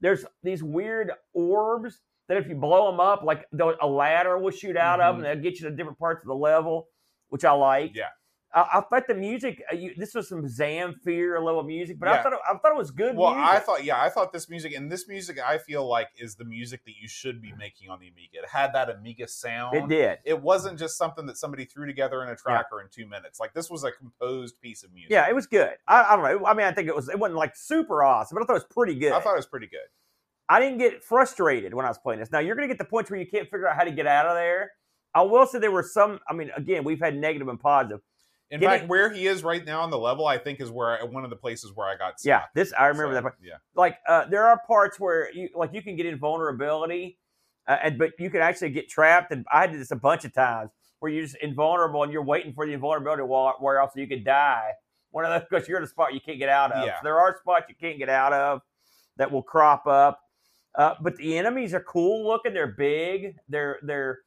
There's these weird orbs that if you blow them up, like the- a ladder will shoot out of, Mhm. and they'll get you to different parts of the level, which I like. Yeah. I, I thought the music. Uh, you, this was some Zamfir level music, but I thought it, I thought it was good. Well, music. I thought, yeah, I thought this music, and this music, I feel like is the music that you should be making on the Amiga. It had that Amiga sound. it did. It wasn't just something that somebody threw together in a tracker in two minutes. Like this was a composed piece of music. Yeah, it was good. I, I don't know. I mean, I think it was. It wasn't like super awesome, but I thought it was pretty good. I thought it was pretty good. I didn't get frustrated when I was playing this. Now you're going to get the points where you can't figure out how to get out of there. I will say there were some. I mean, again, we've had negative and positive. In fact, where he is right now on the level, I think is where I, one of the places where I got stuck. Yeah, this I remember So, that. Part. Yeah. Like, uh, there are parts where you like you can get invulnerability, uh, and but you can actually get trapped. And I did this a bunch of times where you're just invulnerable and you're waiting for the invulnerability to wa- wear off so you could die. One of those because you're in a spot you can't get out of. Yeah. So there are spots you can't get out of that will crop up. Uh, but the enemies are cool looking. They're big. They're they're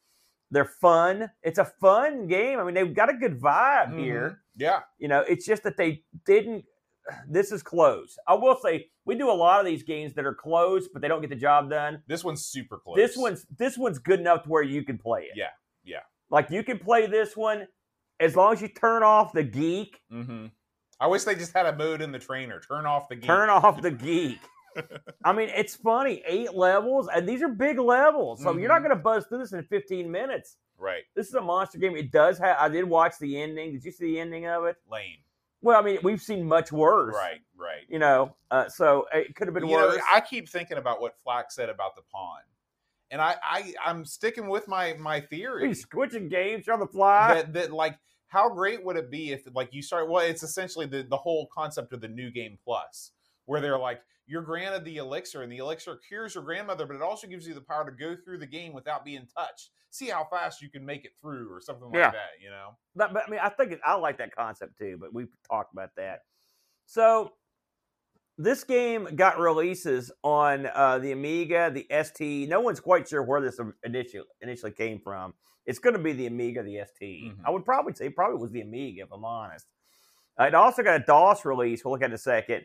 they're fun. It's a fun game. I mean, they've got a good vibe Mhm. here. Yeah. You know, it's just that they didn't. This is close. I will say we do a lot of these games that are close, but they don't get the job done. This one's super close. This one's this one's good enough to where you can play it. Yeah, yeah. Like you can play this one as long as you turn off the geek. hmm I wish they just had a mode in the trainer. Turn off the geek. Turn off the geek. I mean, it's funny. Eight levels, and these are big levels, so you're not Mhm. going to buzz through this in 15 minutes. Right. This is a monster game. It does have. I did watch the ending. Did you see the ending of it? Lame. Well, I mean, we've seen much worse. Right. Right. You know, uh, so it could have been You know, worse. I keep thinking about what Flack said about the pawn, and I, I I'm sticking with my my theory He's switching games on the fly. that that like how great would it be if like you start well it's essentially the the whole concept of the new game plus where they're like you're granted the elixir and the elixir cures your grandmother but it also gives you the power to go through the game without being touched see how fast you can make it through or something like Yeah. that you know But, but I mean, I think it, I like that concept too. But we've talked about that. So this game got releases on uh, the Amiga, the ST. No one's quite sure where this initially initially came from. It's going to be the Amiga, the ST. Mhm. I would probably say it probably was the Amiga, if I'm honest. Uh, it also got a DOS release. We'll look at in a second.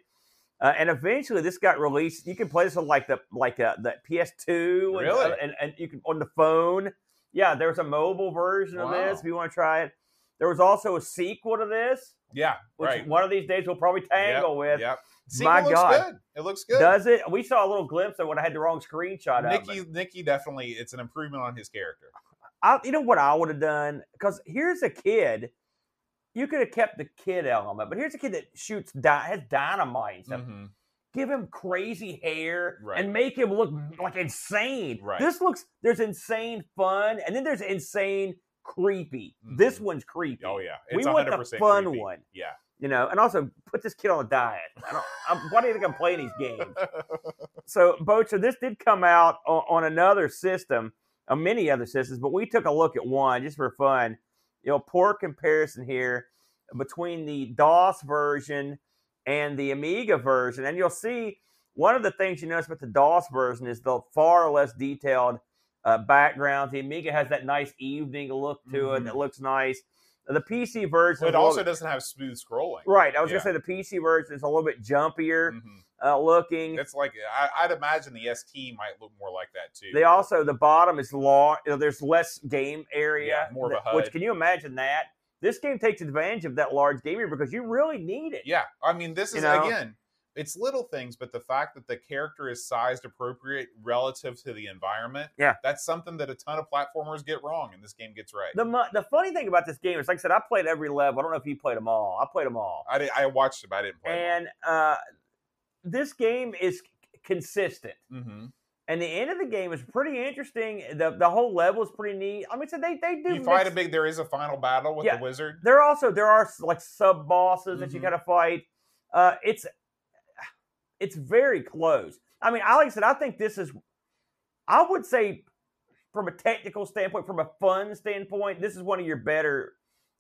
Uh, and eventually, this got released. You can play this on like the like uh, the PS2, and, Really? and and you can on the phone. Yeah, there was a mobile version of this if you want to try it. There was also a sequel to this, yeah which right one of these days we'll probably tangle with. yep My Sequel looks God. good it looks good Does it? We saw a little glimpse of when I had the wrong screenshot of Nicky it. Nicky definitely it's an improvement on his character I, you know what I would have done? Because here's a kid. You could have kept the kid element, but here's a kid that shoots, di- has dynamite and stuff. Mhm. Give him crazy hair Right. and make him look like insane. Right. This looks, there's insane fun, and then there's insane creepy. This Mhm. one's creepy. oh yeah We it's want the fun creepy. one. yeah You know, and also put this kid on a diet. I don't, I'm, why do you think I'm playing these games? so Bocher, this did come out on, on another system, uh, many other systems, but we took a look at one just for fun. You know, poor comparison here between the DOS version and the Amiga version, and you'll see one of the things you notice about the DOS version is the far less detailed uh, backgrounds. The Amiga has that nice evening look to it Mhm. that looks nice. The PC version, But it a little also doesn't have smooth scrolling. right. I was Yeah. gonna say the PC version is a little bit jumpier Mhm. Uh, looking. It's like I, I'd imagine the ST might look more like that too. They also the bottom is long. You know, there's less game area. Yeah, more of a that- Which can you imagine that? This game takes advantage of that large game area because you really need it. yeah, I mean, this You is know? again, it's little things, but the fact that the character is sized appropriate relative to the environment, Yeah. that's something that a ton of platformers get wrong, and this game gets right. The the funny thing about this game is, like I said, I played every level. I don't know if you played them all. I played them all, I did, I watched but I didn't play. Them and uh, this game is consistent. hmm And the end of the game is pretty interesting. the The whole level is pretty neat. I mean, so they they do You fight a big. There is a final battle with Yeah. the wizard. There are also there are like sub bosses that you Mhm. got to fight. Uh, it's it's very close. I mean, I like I said, I think this is. I would say, from a technical standpoint, from a fun standpoint, this is one of your better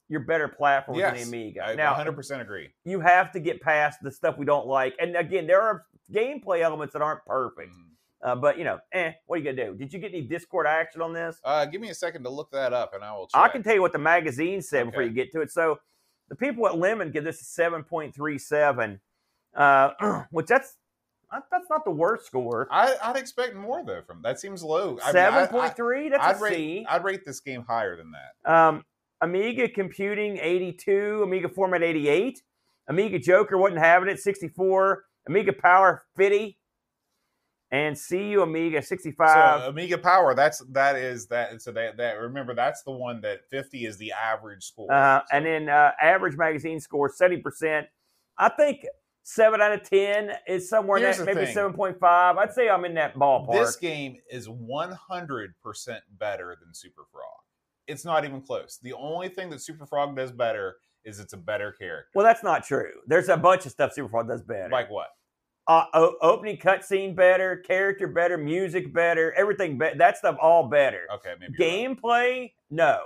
your better platforms in Yes, the Amiga. I now, 100 percent agree. you have to get past the stuff we don't like, and again, there are gameplay elements that aren't perfect. Mhm. Uh, but you know, eh, what are you gonna do? Did you get any Discord action on this? Uh, give me a second to look that up, and I will. Check. I can tell you what the magazine said before you get to it. So the people at Lemon give this a seven point three seven, uh, which that's that's not the worst score. I, I'd expect more though. From that seems low. Seven point three. That's I'd a rate, C. I'd rate this game higher than that. Um, Amiga Computing eighty two, Amiga Format eighty eight, Amiga Joker wasn't having it sixty four, Amiga Power fifty, and CU Amiga sixty five. So Amiga Power, that's that is that. So that that remember that's the one that fifty is the average score. Uh, So- and then uh, average magazine score seventy percent. I think seven out of ten is somewhere Here's in that, maybe seven point five. I'd say I'm in that ballpark. this game is one hundred percent better than Super Frog. It's not even close. The only thing that Super Frog does better is it's a better character. well, that's not true. There's a bunch of stuff Superfrog does better. Like what? uh, o- opening cutscene better, character better, music better, everything. Be- that stuff all better. Okay, maybe you're right. Gameplay, no.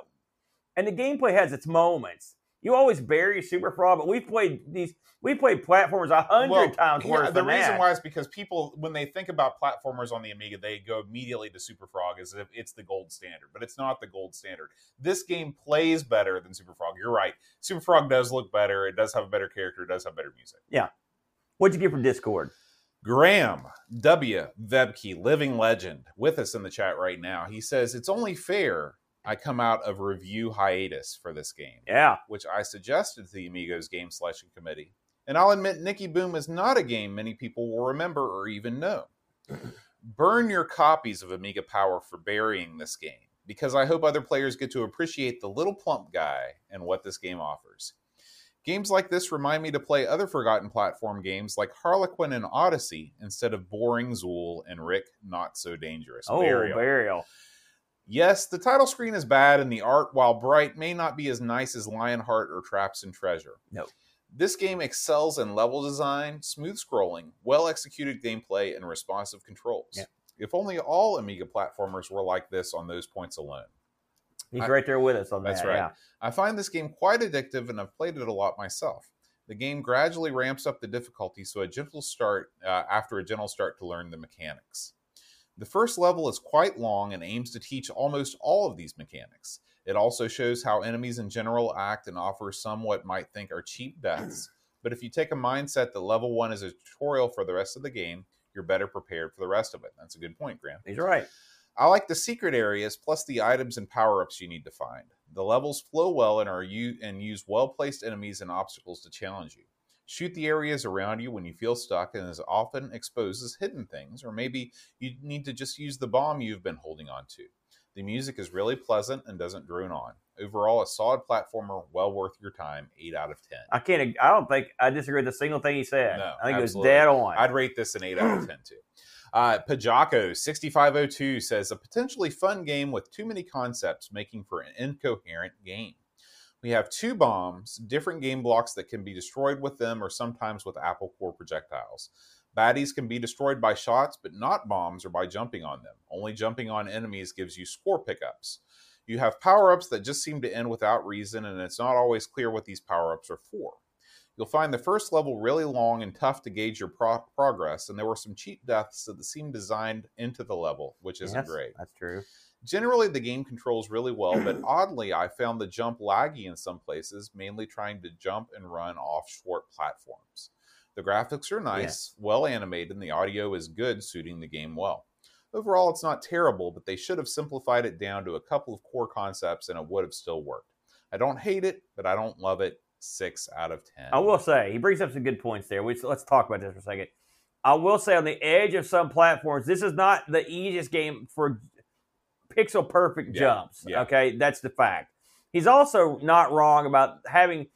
And the gameplay has its moments. You always bury Super Frog, but we've played these. We played platformers a hundred Well, times yeah, worse the reason that. why is because people, when they think about platformers on the Amiga, they go immediately to Super Frog as if it's the gold standard, but it's not the gold standard. This game plays better than Super Frog. You're right. Super Frog does look better. It does have a better character. It does have better music. Yeah. What'd you get from Discord? Graham W. Vebke, living legend, with us in the chat right now. He says, It's only fair I come out of review hiatus for this game, Yeah, which I suggested to the Amigos Game Selection Committee. And I'll admit, Nicky Boom is not a game many people will remember or even know. Burn your copies of Amiga Power for burying this game, because I hope other players get to appreciate the little plump guy and what this game offers. Games like this remind me to play other forgotten platform games like Harlequin and Odyssey instead of boring Zool and Rick Not So Dangerous. oh Burial. burial. Yes, the title screen is bad and the art, while bright, may not be as nice as Lionheart or Traps and Treasure. No. This game excels in level design, smooth scrolling, well executed gameplay, and responsive controls. Yeah. If only all Amiga platformers were like this on those points alone. He's I- right there with us on That's that. right. Yeah. I find this game quite addictive and I've played it a lot myself. The game gradually ramps up the difficulty, so a gentle start uh, after a gentle start to learn the mechanics. The first level is quite long and aims to teach almost all of these mechanics. It also shows how enemies in general act and offers some what might think are cheap deaths. But if you take a mindset that level one is a tutorial for the rest of the game, you're better prepared for the rest of it. That's a good point, Graham. He's right. I like the secret areas plus the items and power ups you need to find. The levels flow well and are you and use well placed enemies and obstacles to challenge you. Shoot the areas around you when you feel stuck and as often exposes hidden things, or maybe you need to just use the bomb you've been holding on to. The music is really pleasant and doesn't drone on. Overall, a solid platformer, well worth your time. Eight out of ten. I can't. I don't think I disagree with a single thing he said. No, I think absolutely. it was dead on. I'd rate this an 8 out of 10 too. Uh, Pajako 6502 says a potentially fun game with too many concepts making for an incoherent game. We have two bombs, different game blocks that can be destroyed with them or sometimes with apple core projectiles. Baddies can be destroyed by shots, but not bombs or by jumping on them. Only jumping on enemies gives you score pickups. You have power ups that just seem to end without reason, and it's not always clear what these power ups are for. You'll find the first level really long and tough to gauge your pro- progress, and there were some cheap deaths that seemed designed into the level, which isn't Yes, great. That's true. Generally, the game controls really well, but oddly, I found the jump laggy in some places, mainly trying to jump and run off short platforms. The graphics are nice, Yes. well animated, and the audio is good, suiting the game well. Overall, it's not terrible, but they should have simplified it down to a couple of core concepts and it would have still worked. I don't hate it, but I don't love it. Six out of ten. I will say he brings up some good points there. We, let's talk about this for a second. I will say on the edge of some platforms, this is not the easiest game for pixel perfect Yeah, jumps. yeah. Okay, that's the fact. He's also not wrong about having.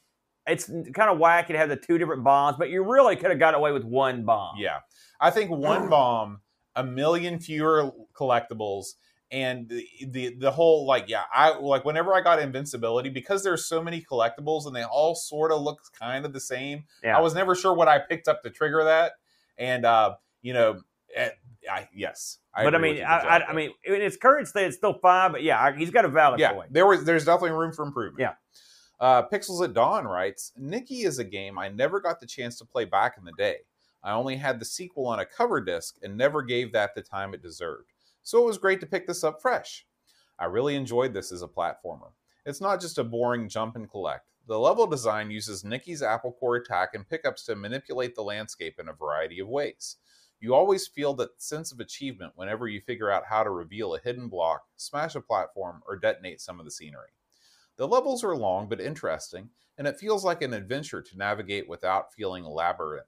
It's kind of wacky to have the two different bombs, but you really could have got away with one bomb. Yeah. I think one bomb, a million fewer collectibles, and the, the the whole like yeah, I like whenever I got invincibility because there's so many collectibles and they all sort of look kind of the same. Yeah. I was never sure what I picked up to trigger that, and uh, you know, eh, I, yes, I but I mean, I, I, I mean, in its current state, it's still fine. But yeah, he's got a valid yeah, point. there was there's definitely room for improvement. Yeah. Uh, Pixels at Dawn writes, Nicky is a game I never got the chance to play back in the day. I only had the sequel on a cover disc and never gave that the time it deserved. So it was great to pick this up fresh. I really enjoyed this as a platformer. It's not just a boring jump and collect. The level design uses Nicky's Apple Core attack and pickups to manipulate the landscape in a variety of ways. You always feel that sense of achievement whenever you figure out how to reveal a hidden block, smash a platform, or detonate some of the scenery. The levels are long but interesting, and it feels like an adventure to navigate without feeling labyrinth,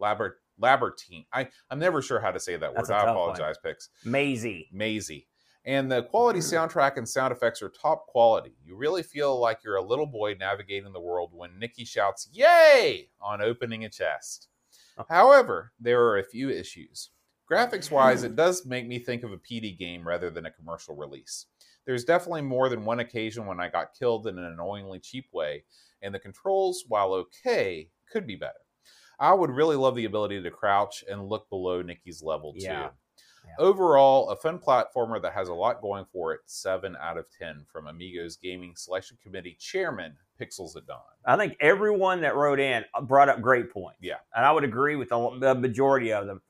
labyrinth, labyrinthine. I, I'm never sure how to say that That's word. I one. apologize, Pix. Maisie. Mazy. And the quality soundtrack and sound effects are top quality. You really feel like you're a little boy navigating the world when Nicky shouts, Yay! on opening a chest. However, there are a few issues. Graphics wise, it does make me think of a PD game rather than a commercial release. There's definitely more than one occasion when I got killed in an annoyingly cheap way, and the controls, while okay, could be better. I would really love the ability to crouch and look below Nicky's level too. Yeah. Overall, a fun platformer that has a lot going for it. Seven out of ten from Amigos Gaming Selection Committee Chairman Pixels at Dawn. I think everyone that wrote in uh, brought up great points. Yeah. and I would agree with the, the majority of them.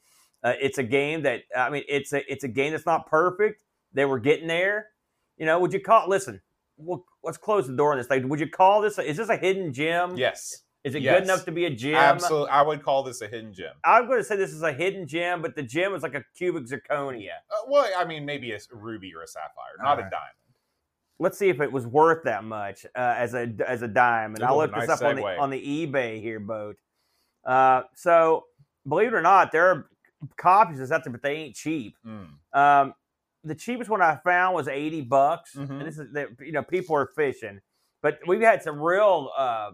Uh, it's a game that I mean, it's a it's a game that's not perfect. They were getting there. You know, would you call? Listen, we'll, let's close the door on this thing. Would you call this? A, is this a hidden gem? Yes, Is it yes. good enough to be a gem? absolutely. I would call this a hidden gem. I'm going to say this is a hidden gem, but the gem is like a cubic zirconia. Uh, well, I mean, maybe a ruby or a sapphire, not a diamond. Let's see if it was worth that much uh, as a as a dime. And I Ooh, looked this nice up on the on the eBay here, boat. Uh, so believe it or not, there are copies of this out there, but they ain't cheap. Mm. Um, the cheapest one I found was eighty bucks, Mhm. and this is you know people are fishing, but we've had some real uh,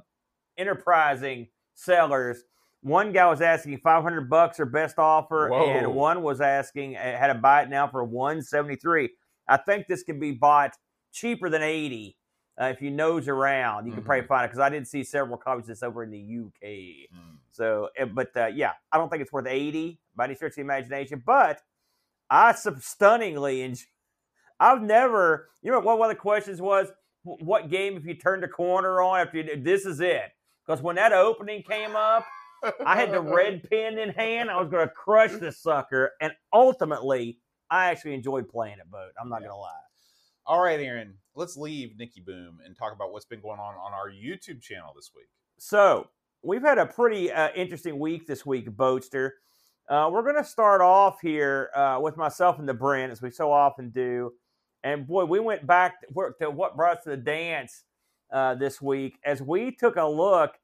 enterprising sellers. One guy was asking five hundred bucks or best offer, Whoa. and one was asking uh, had to buy it now for one seventy three. I think this can be bought cheaper than eighty. Uh, if you nose around, you can probably Mhm. find it because I did see several copies of this over in the UK. Mm. So, eh, but uh, yeah, I don't think it's worth 80 by any stretch of the imagination, but I sub- stunningly enjoy. I've never, you know, what one of the questions was, what game if you turned a corner on after you this is it? Because when that opening came up, I had the red pen in hand. I was going to crush this sucker, and ultimately, I actually enjoyed playing it. Boat. I'm not Yeah. going to lie. All right, Aaron. Let's leave Nicky Boom and talk about what's been going on on our YouTube channel this week. So we've had a pretty uh, interesting week this week, Boatster. Uh, we're going to start off here uh, with myself and the Brent, as we so often do. And boy, we went back to, to what brought us to the dance uh, this week as we took a look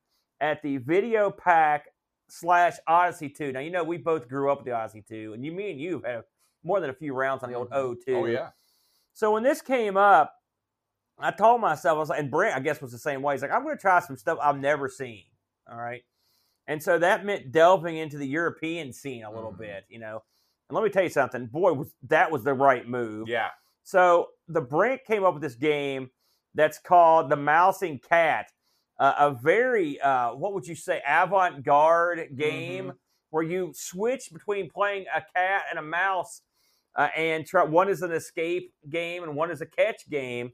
at the video pack slash Odyssey 2. Now, you know, we both grew up with the Odyssey 2, and you, me and you have more than a few rounds on the old Mhm. O2. Oh yeah. So when this came up, I told myself, I was like, and Brent, I guess, was the same way. He's like, I'm going to try some stuff I've never seen. All right. And so that meant delving into the European scene a little Mhm. bit, you know. And let me tell you something, boy, was that was the right move. Yeah. So the Brent came up with this game that's called the Mouse and Cat, uh, a very uh, what would you say avant-garde game where you switch between playing a cat and a mouse, uh, and try. One is an escape game and one is a catch game.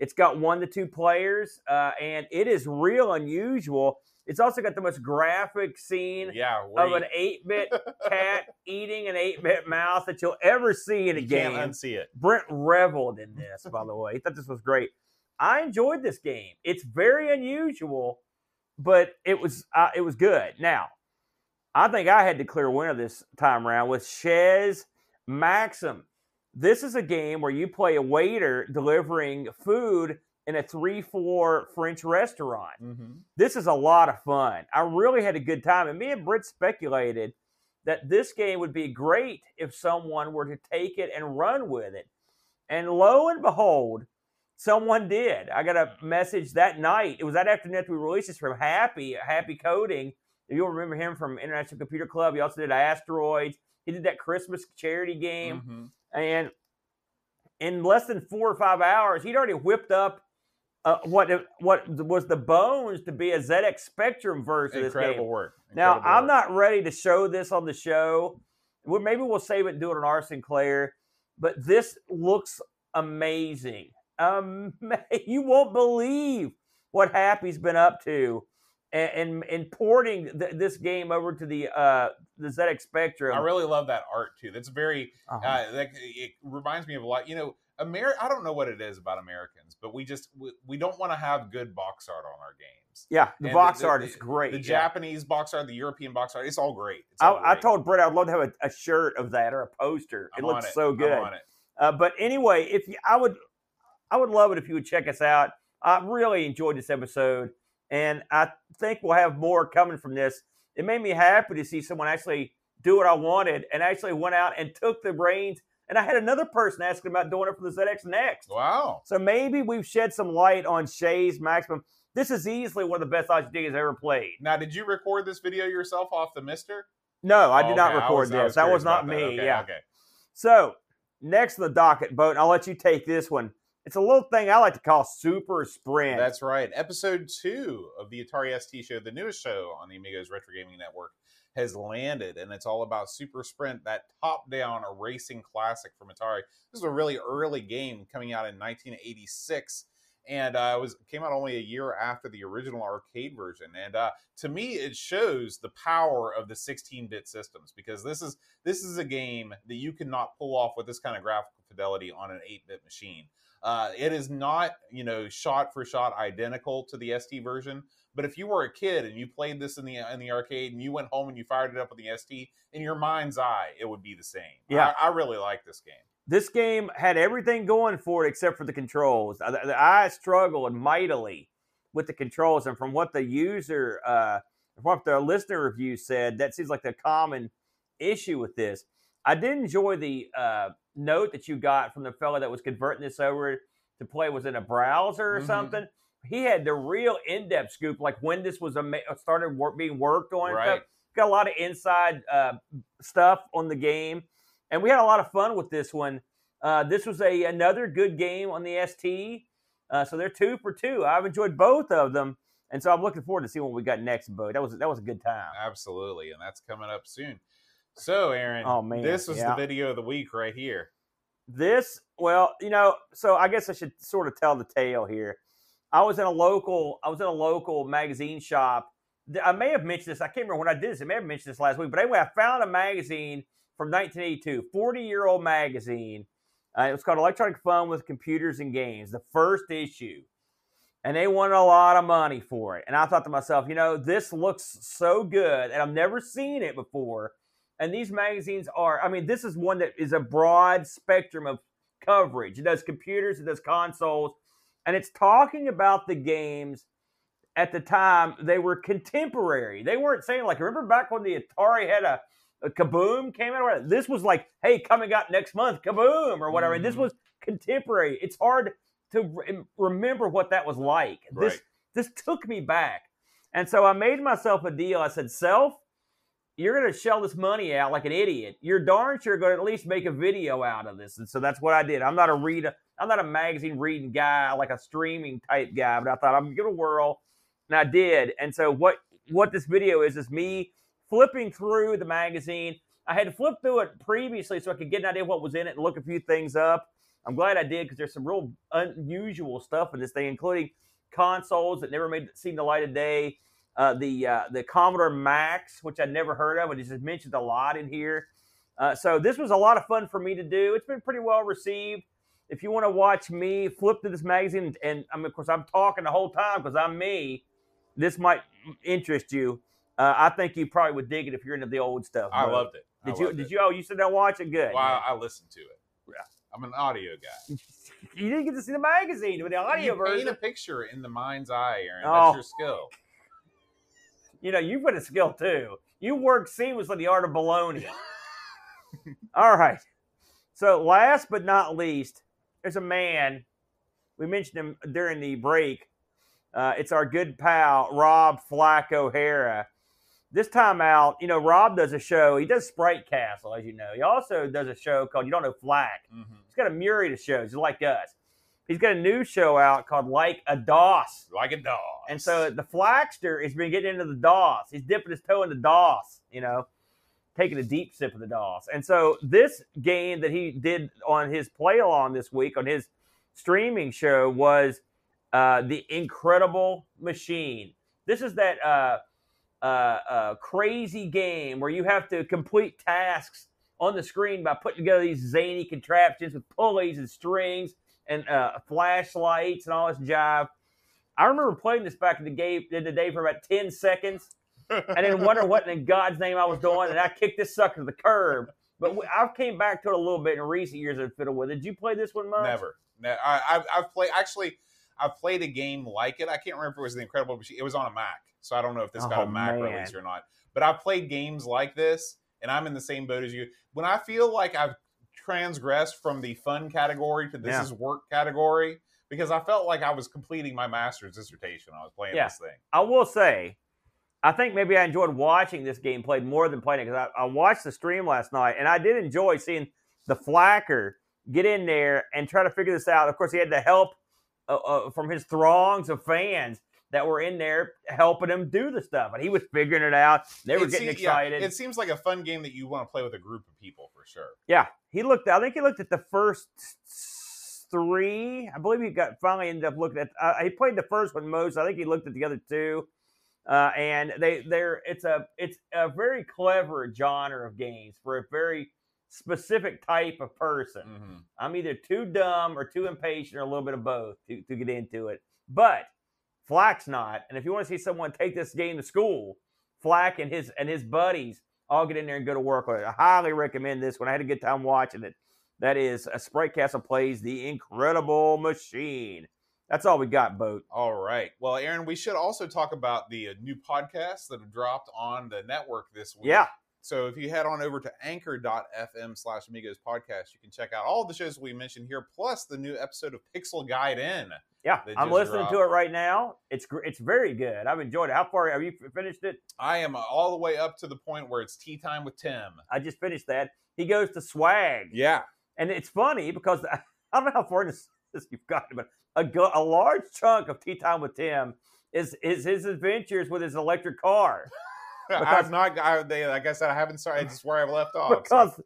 It's got one to two players, uh, and it is real unusual. It's also got the most graphic scene Yeah. of an 8-bit cat eating an 8-bit mouse that you'll ever see in a you game. can't unsee it. Brent reveled in this, by the way. He thought this was great. I enjoyed this game. It's very unusual, but it was uh, it was good. Now, I think I had the clear winner this time around with Chez Maxim. This is a game where you play a waiter delivering food in a three-four French restaurant Mm-hmm. this is a lot of fun. I really had a good time. And me and Britt speculated that this game would be great if someone were to take it and run with it. And lo and behold, someone did. I got a message that night. It was that afternoon after we released this from Happy, Happy Coding. If you'll remember him from International Computer Club, he also did Asteroids. He did that Christmas charity game. Mhm. And in less than four or five hours, he'd already whipped up uh, what what was the bones to be a ZX Spectrum version of this Incredible game. work. Now, I'm work. not ready to show this on the show. Well, maybe we'll save it and do it on our Sinclair. But this looks amazing. Um, you won't believe what Happy's been up to, and and, and porting th- this game over to the uh, the ZX Spectrum. I really love that art too. That's very. Uh-huh. Uh, like it reminds me of a lot. You know, Amer. I don't know what it is about Americans, but we just we, we don't want to have good box art on our games. yeah, the and box the- art the- is great. The yeah. Japanese box art, the European box art, it's all great. It's all I, I told Brett I'd love to have a, a shirt of that or a poster. I'm it looks so I'm good. it. Uh, but anyway, if you, I would, I would love it if you would check us out. I really enjoyed this episode, and I think we'll have more coming from this. It made me happy to see someone actually do what I wanted and actually went out and took the reins. And I had another person asking about doing it for the ZX Next. Wow. So maybe we've shed some light on Shay's Maximum. This is easily one of the best IGD has ever played. Now, did you record this video yourself off the MiSTer? No, I did Oh, not okay. record was- this. that was not me. Okay, yeah. Okay. So, next on the docket, boat, I'll let you take this one. It's a little thing I like to call Super Sprint. That's right. Episode two of the Atari ST show, the newest show on the Amigos Retro Gaming Network, has landed, and it's all about Super Sprint, that top-down racing classic from Atari. This is a really early game coming out in 1986, and uh, it was came out only a year after the original arcade version. And uh, to me, it shows the power of the 16-bit systems because this is this is a game that you cannot pull off with this kind of graphical fidelity on an 8-bit machine. Uh, it is not, you know, shot for shot identical to the ST version. But if you were a kid and you played this in the in the arcade and you went home and you fired it up with the ST, in your mind's eye, it would be the same. Yeah. I, I really like this game. This game had everything going for it except for the controls. I, I struggled mightily with the controls, and from what the user, uh, from what the listener review said, that seems like the common issue with this. I did enjoy the uh, note that you got from the fellow that was converting this over to play was in a browser or Mhm. something. He had the real in-depth scoop, like when this was ama- started work, being worked on. Right. Got a lot of inside uh, stuff on the game, and we had a lot of fun with this one. Uh, this was a another good game on the ST, uh, so they're two for two. I've enjoyed both of them, and so I'm looking forward to seeing what we got next. Bo, that was that was a good time. Absolutely, and that's coming up soon. So, Aaron, Oh, man, this was yeah. the video of the week right here. This, well, you know, so I guess I should sort of tell the tale here. I was in a local, I was in a local magazine shop. I may have mentioned this. I can't remember when I did this. I may have mentioned this last week, but anyway, I found a magazine from 1982, 40 year old magazine. Uh, it was called Electronic Fun with Computers and Games, the first issue. And they wanted a lot of money for it. And I thought to myself, you know, this looks so good, and I've never seen it before. And these magazines are, I mean, this is one that is a broad spectrum of coverage. It does computers, it does consoles, and it's talking about the games at the time they were contemporary. They weren't saying like, remember back when the Atari had a, a Kaboom came out? This was like, hey, coming out next month, Kaboom or whatever. And this Mhm. was contemporary. It's hard to re- remember what that was like. This Right. this took me back, and so I made myself a deal. I said, self you're going to shell this money out like an idiot. You're darn sure going to at least make a video out of this. And so that's what I did. I'm not a reader. I'm not a magazine reading guy, like a streaming type guy, but I thought I'm going to whirl. And I did. And so what, what this video is, is me flipping through the magazine. I had flipped through it previously so I could get an idea of what was in it and look a few things up. I'm glad I did because there's some real unusual stuff in this thing, including consoles that never made it seen the light of day uh, the uh, the Commodore Max, which I'd never heard of, and it's just mentioned a lot in here. Uh, so this was a lot of fun for me to do. It's been pretty well received. If you want to watch me flip through this magazine, and, and I mean, of course, I'm talking the whole time because I'm me. This might interest you. Uh, I think you probably would dig it if you're into the old stuff. I bro. loved it. I Did you? loved Did it. you? Oh, you sit down and watch it. Good. Well, I, I listened to it. Yeah. I'm an audio guy. You didn't get to see the magazine with the audio you version. paint a picture in the mind's eye, Aaron. Oh. That's your skill. You know, you've got a skill too. You work seamlessly the art of baloney. All right. So last but not least, there's a man. We mentioned him during the break. Uh, it's our good pal Rob Flack O'Hara. This time out, you know, Rob does a show. He does Sprite Castle, as you know. He also does a show called You Don't Know Flack. Mhm. He's got a myriad of shows, just like us. He's got a new show out called Like a DOS. Like a dog. And so the Flaxter has been getting into the DOS. He's dipping his toe in the DOS, you know, taking a deep sip of the DOS. And so this game that he did on his play along this week on his streaming show was uh, the Incredible Machine. This is that uh, uh, uh, crazy game where you have to complete tasks on the screen by putting together these zany contraptions with pulleys and strings and uh, flashlights and all this jive. I remember playing this back in the game in the day for about ten seconds, and then wondering what in God's name I was doing, and I kicked this sucker to the curb. But we- I came back to it a little bit in recent years and fiddled with it. Did you play this one much? Never. I, I've, I've played actually. I've played a game like it. I can't remember if it was the Incredible Machine. It was on a Mac, so I don't know if this got Oh, a Mac man. release or not. But I've played games like this, and I'm in the same boat as you. When I feel like I've transgressed from the fun category to this Yeah. is work category, because I felt like I was completing my master's dissertation. I was playing Yeah. this thing. I will say, I think maybe I enjoyed watching this game played more than playing it because I, I watched the stream last night and I did enjoy seeing the Flacker get in there and try to figure this out. Of course, he had the help uh, uh, from his throngs of fans that were in there helping him do the stuff, and he was figuring it out. They were It getting se- yeah, excited. it seems like a fun game that you want to play with a group of people for sure. Yeah, he looked. I think he looked at the first three. I believe he got finally ended up looking at. Uh, he played the first one most. I think he looked at the other two, uh, and they they're it's a it's a very clever genre of games for a very specific type of person. Mhm. I'm either too dumb or too impatient or a little bit of both to, to get into it. But Flack's not. And if you want to see someone take this game to school, Flack and his and his buddies all get in there and go to work on it. I highly recommend this one. I had a good time watching it. That is a Sprite Castle plays the Incredible Machine. That's all we got, Boat. All right. Well, Aaron, we should also talk about the uh, new podcasts that have dropped on the network this week. Yeah. So if you head on over to anchor.fm slash amigos podcast, you can check out all the shows we mentioned here, plus the new episode of Pixel Guide In. Yeah, I'm listening to it right now. It's it's very good. I've enjoyed it. How far have you finished it? I am all the way up to the point where it's tea time with Tim. I just finished that. He goes to Swag. Yeah. And it's funny because I don't know how far this, this you've gotten, but a, a large chunk of Tea Time with Tim is is his adventures with his electric car. I've not, I, they, like I said, I haven't started. It's where I've left off. so- because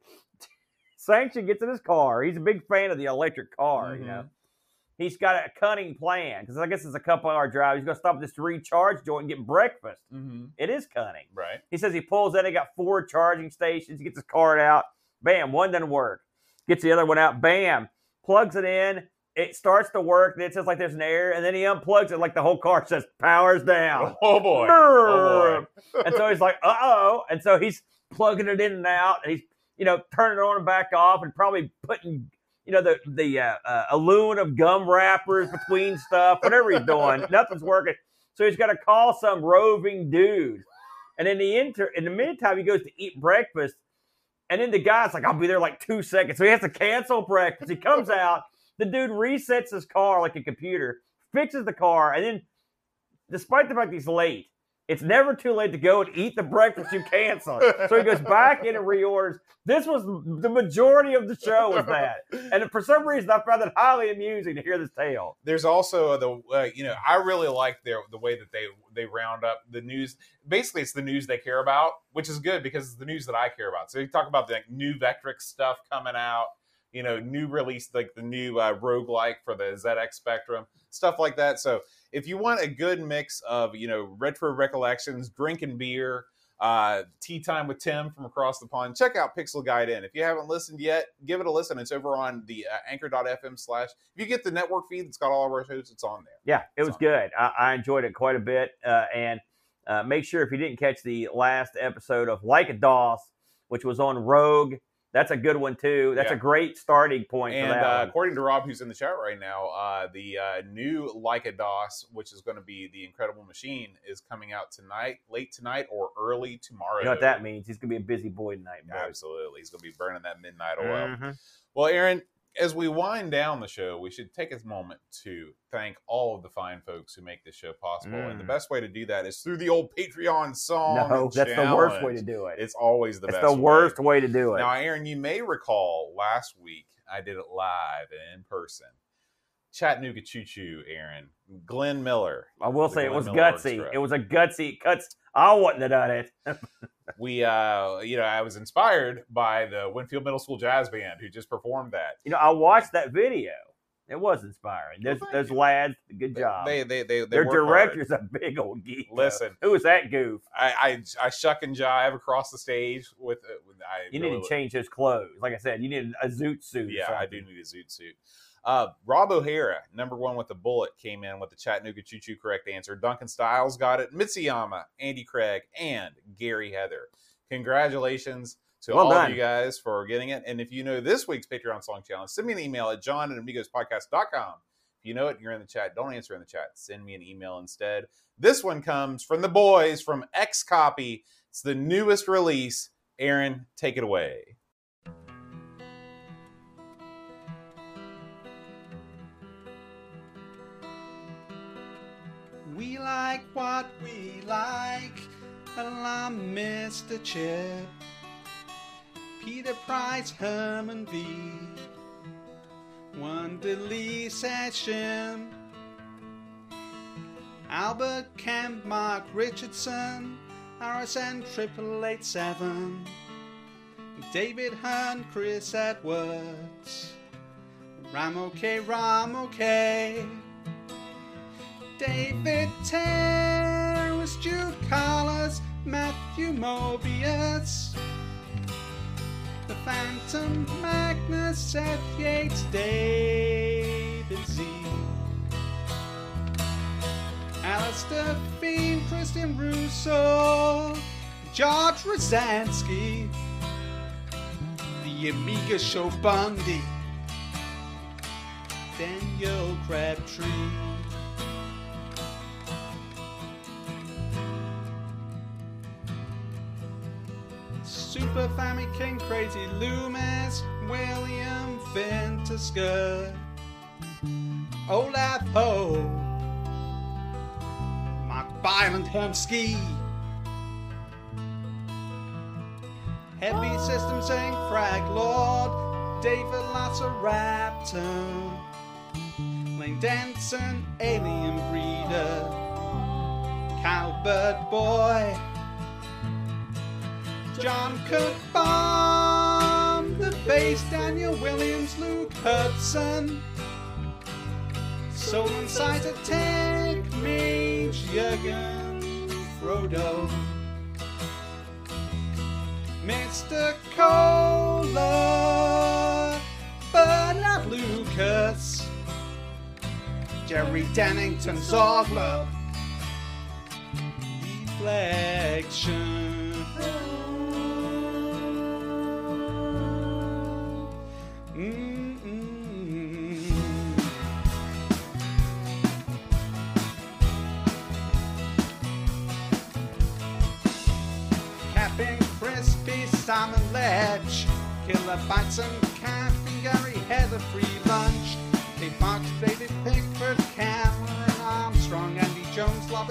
Sanction gets in his car. He's a big fan of the electric car. You Mhm. know, he's got a cunning plan because I guess it's a couple hour drive. He's going to stop at this recharge joint and get breakfast. Mhm. It is cunning. Right. He says he pulls in. He got four charging stations. He gets his card out. Bam, one doesn't work. Gets the other one out. Bam, plugs it in. It starts to work. Then it says like there's an error, and then he unplugs it like the whole car says powers down. Oh boy. Oh boy. and so he's like, uh oh. And so he's plugging it in and out, and he's you know turning it on and back off, and probably putting you know the the uh, uh, a loon of gum wrappers between stuff, whatever he's doing. Nothing's working. So he's got to call some roving dude, and in the inter in the meantime, he goes to eat breakfast, and then the guy's like, "I'll be there like two seconds," so he has to cancel breakfast. He comes out. The dude resets his car like a computer, fixes the car, and then, despite the fact he's late, it's never too late to go and eat the breakfast you canceled. So he goes back in and reorders. This was the majority of the show was that, and for some reason I found it highly amusing to hear this tale. There's also the uh, you know I really like their the way that they they round up the news. Basically, it's the news they care about, which is good because it's the news that I care about. So you talk about the like, new Vectrex stuff coming out, you know, new release like the new uh, roguelike for the ZX Spectrum, stuff like that. So if you want a good mix of you know retro recollections, drinking beer, uh, tea time with Tim from across the pond, check out Pixel Guide In. If you haven't listened yet, give it a listen. It's over on the uh, anchor.fm slash. If you get the network feed, it's got all of our shows. It's on there. Yeah, it was good. I, I enjoyed it quite a bit. Uh, and uh, make sure if you didn't catch the last episode of Like a DOS, which was on Rogue, that's a good one too. That's Yeah. a great starting point for And that. uh, according to Rob, who's in the chat right now, uh, the uh, new Like a DOS, which is going to be the Incredible Machine, is coming out tonight, late tonight, or early tomorrow. You know what that means? He's gonna be a busy boy tonight, boys. Absolutely, he's going to be burning that midnight oil. Mhm. Well, Aaron, as we wind down the show, we should take a moment to thank all of the fine folks who make this show possible. And the Mm. best way to do that is through the old Patreon song. No, that's the worst way to do it. It's always the best. It's best. the worst way to do it. Now, Aaron, you may recall last week I did it live and in person. Chattanooga Choo Choo, Aaron. Glenn Miller. I will say it was Miller gutsy. Orchestra. It was a gutsy cuts. I wouldn't have done it. We, uh, you know, I was inspired by the Winfield Middle School Jazz Band who just performed that. You know, I watched that video. It was inspiring. Those, thank those lads, good job. They, they, they, they Their work hard. director's a big old geek. though. Listen. who was that goof? I, I, I shuck and jive across the stage with. Uh, with I You really- need to change his clothes. Like I said, you need a zoot suit. Yeah, I do need a zoot suit. Uh, Rob O'Hara, number one with the bullet, came in with the Chattanooga Choo Choo correct answer. Duncan Styles got it. Mitsuyama, Andy Craig, and Gary Heather. Congratulations to Well all done. of you guys for getting it. And if you know this week's Patreon Song Challenge, send me an email at john at amigospodcast.com. If you know it and you're in the chat, don't answer in the chat. Send me an email instead. This one comes from the boys from X Copy. It's the newest release. Aaron, take it away. We like what we like, and I'm Mr. Chip. Peter Price, Herman V. Wonderly session. Albert Kemp, Mark Richardson, RSN seven. David Hearn, Chris Edwards, Ramo K, Ramo K. David Terrace, Jude Carlos, Matthew Mobius. The Phantom Magnus, Seth Yates, David Z. Alistair Fiend, Christian Russo, George Rosansky, the Amiga Show Bundy, Daniel Crabtree. Super King, Crazy Loomis, William Fintusker, Olaf Ho, Mark Byland Hermski, Heavy System saying Frag Lord, David Lasseraptor, Lane Danson, Alien Breeder, Cowbird Boy. John Kirkbaum, the bass, Daniel Williams, Luke Hudson, Soul Inside a Tank, Mage, Jürgen, Frodo, Mr. Cola, Bernard Lucas, Jerry Dennington, Zogler, Reflection. Killer bites and caffeine Gary Heather, free lunch. They Fox, David Pickford, Cameron Armstrong, Andy Jones, Lobster,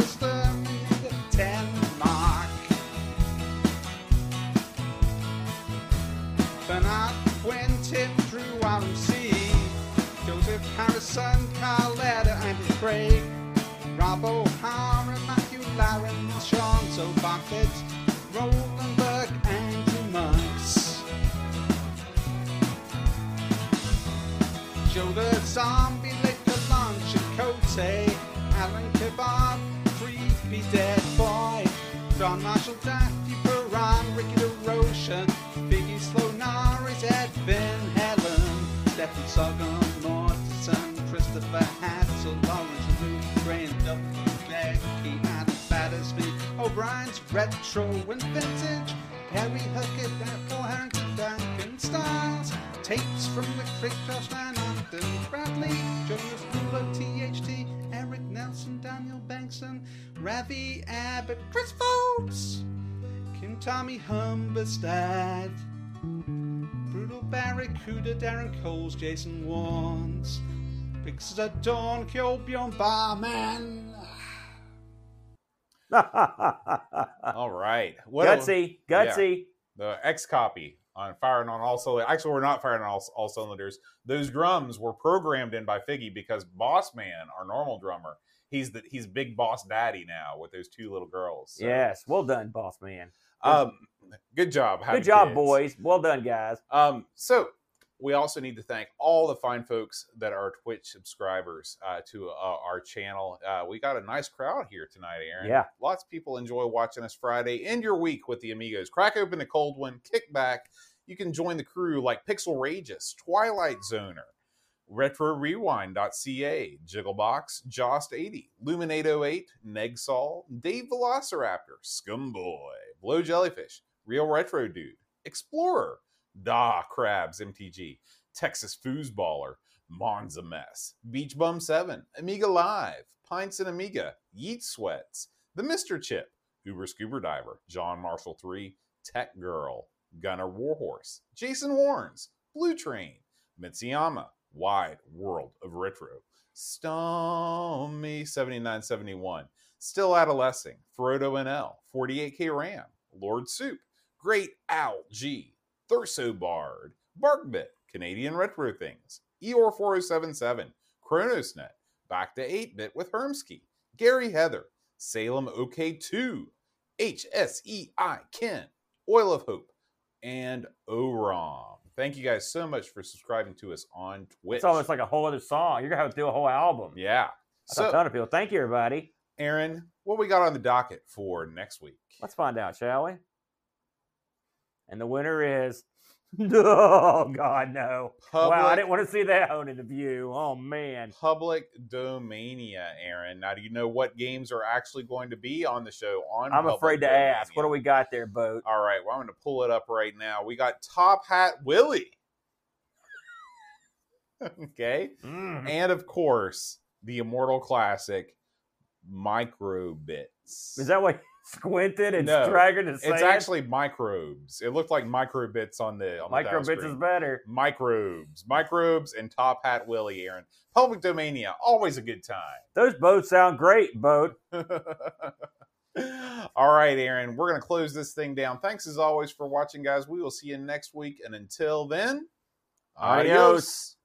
Zombie, Liquor Lunch, and Cote, Alan Kebab, Creepy Dead Boy, Don Marshall, Daffy Perron, Ricky DeRocha, Biggie Slow Norris, Ed Van Helen, Stephen Sogum, Mortensen, Christopher Hassel, Lawrence Luke, Graham W. Becky, Adam Battersby, O'Brien's Retro and Vintage, Harry Huckett, Paul Harrington, Duncan Styles, tapes from the Crick Josh Van Upton, Bradley, Jonas Rulo, THT, Eric Nelson, Daniel Bankson, Ravi Abbott, Chris Forbes, Kim Tommy Humberstad, Brutal Barracuda, Darren Coles, Jason Warnes, Pixar at Dawn, Kyo Bjorn Barman. All right. What a- gutsy, gutsy. the X copy on firing on all cylinders. Actually, we're not firing on all, all cylinders. Those drums were programmed in by Figgy because Boss Man, our normal drummer, he's the he's Big Boss Daddy now with those two little girls. So, Yes, well done, boss man. Um, good job. Good job, kids. boys. Well done, guys. Um, so we also need to thank all the fine folks that are Twitch subscribers uh, to uh, our channel. Uh, we got a nice crowd here tonight, Aaron. Yeah. Lots of people enjoy watching us Friday. End your week with the Amigos. Crack open a cold one, kick back. You can join the crew like Pixel Rageous, Twilight Zoner, RetroRewind.ca, Jigglebox, Jost80, Luminate08, Negsol, Dave Velociraptor, Scumboy, Blow Jellyfish, Real Retro Dude, Explorer, Da Crabs MTG, Texas Foosballer, Monza Mess, Beach Bum 7, Amiga Live, Pints and Amiga, Yeet Sweats, The Mr. Chip, Uber Scuba Diver, John Marshall 3, Tech Girl, Gunner Warhorse, Jason Warrens, Blue Train, Mitsuyama, Wide World of Retro, Stommy 7971, Still Adolescing, Frodo NL, 48K RAM, Lord Soup, Great Owl G, Thurso Bard, Barkbit, Canadian Retro Things, Eor4077, Chronosnet, Back to 8-Bit with Hermsky, Gary Heather, Salem OK2, HSEI Ken, Oil of Hope, and Orom. Thank you guys so much for subscribing to us on Twitch. It's almost like a whole other song. You're gonna have to do a whole album. yeah. That's a ton of people. Thank you, everybody. Aaron, what we got on the docket for next week? Let's find out, shall we? And the winner is. Oh God, no! Public, Wow, I didn't want to see that on in the view. Oh man, Public Domania, Aaron. Now, do you know what games are actually going to be on the show? On I'm afraid to ask. What do we got there, boat? All right, well, I'm going to pull it up right now. We got Top Hat Willie. okay. Mm. And of course, the immortal classic, Microbits. Is that what squinted and No, staggered and It's actually microbes. It looked like microbits on the on the dial microbits is better. Microbes, microbes, and Top Hat Willie, Aaron. Public Domania, always a good time. Those boats sound great, boat. All right, Aaron, we're going to close this thing down. Thanks as always for watching, guys. We will see you next week. And until then, Adios. adios.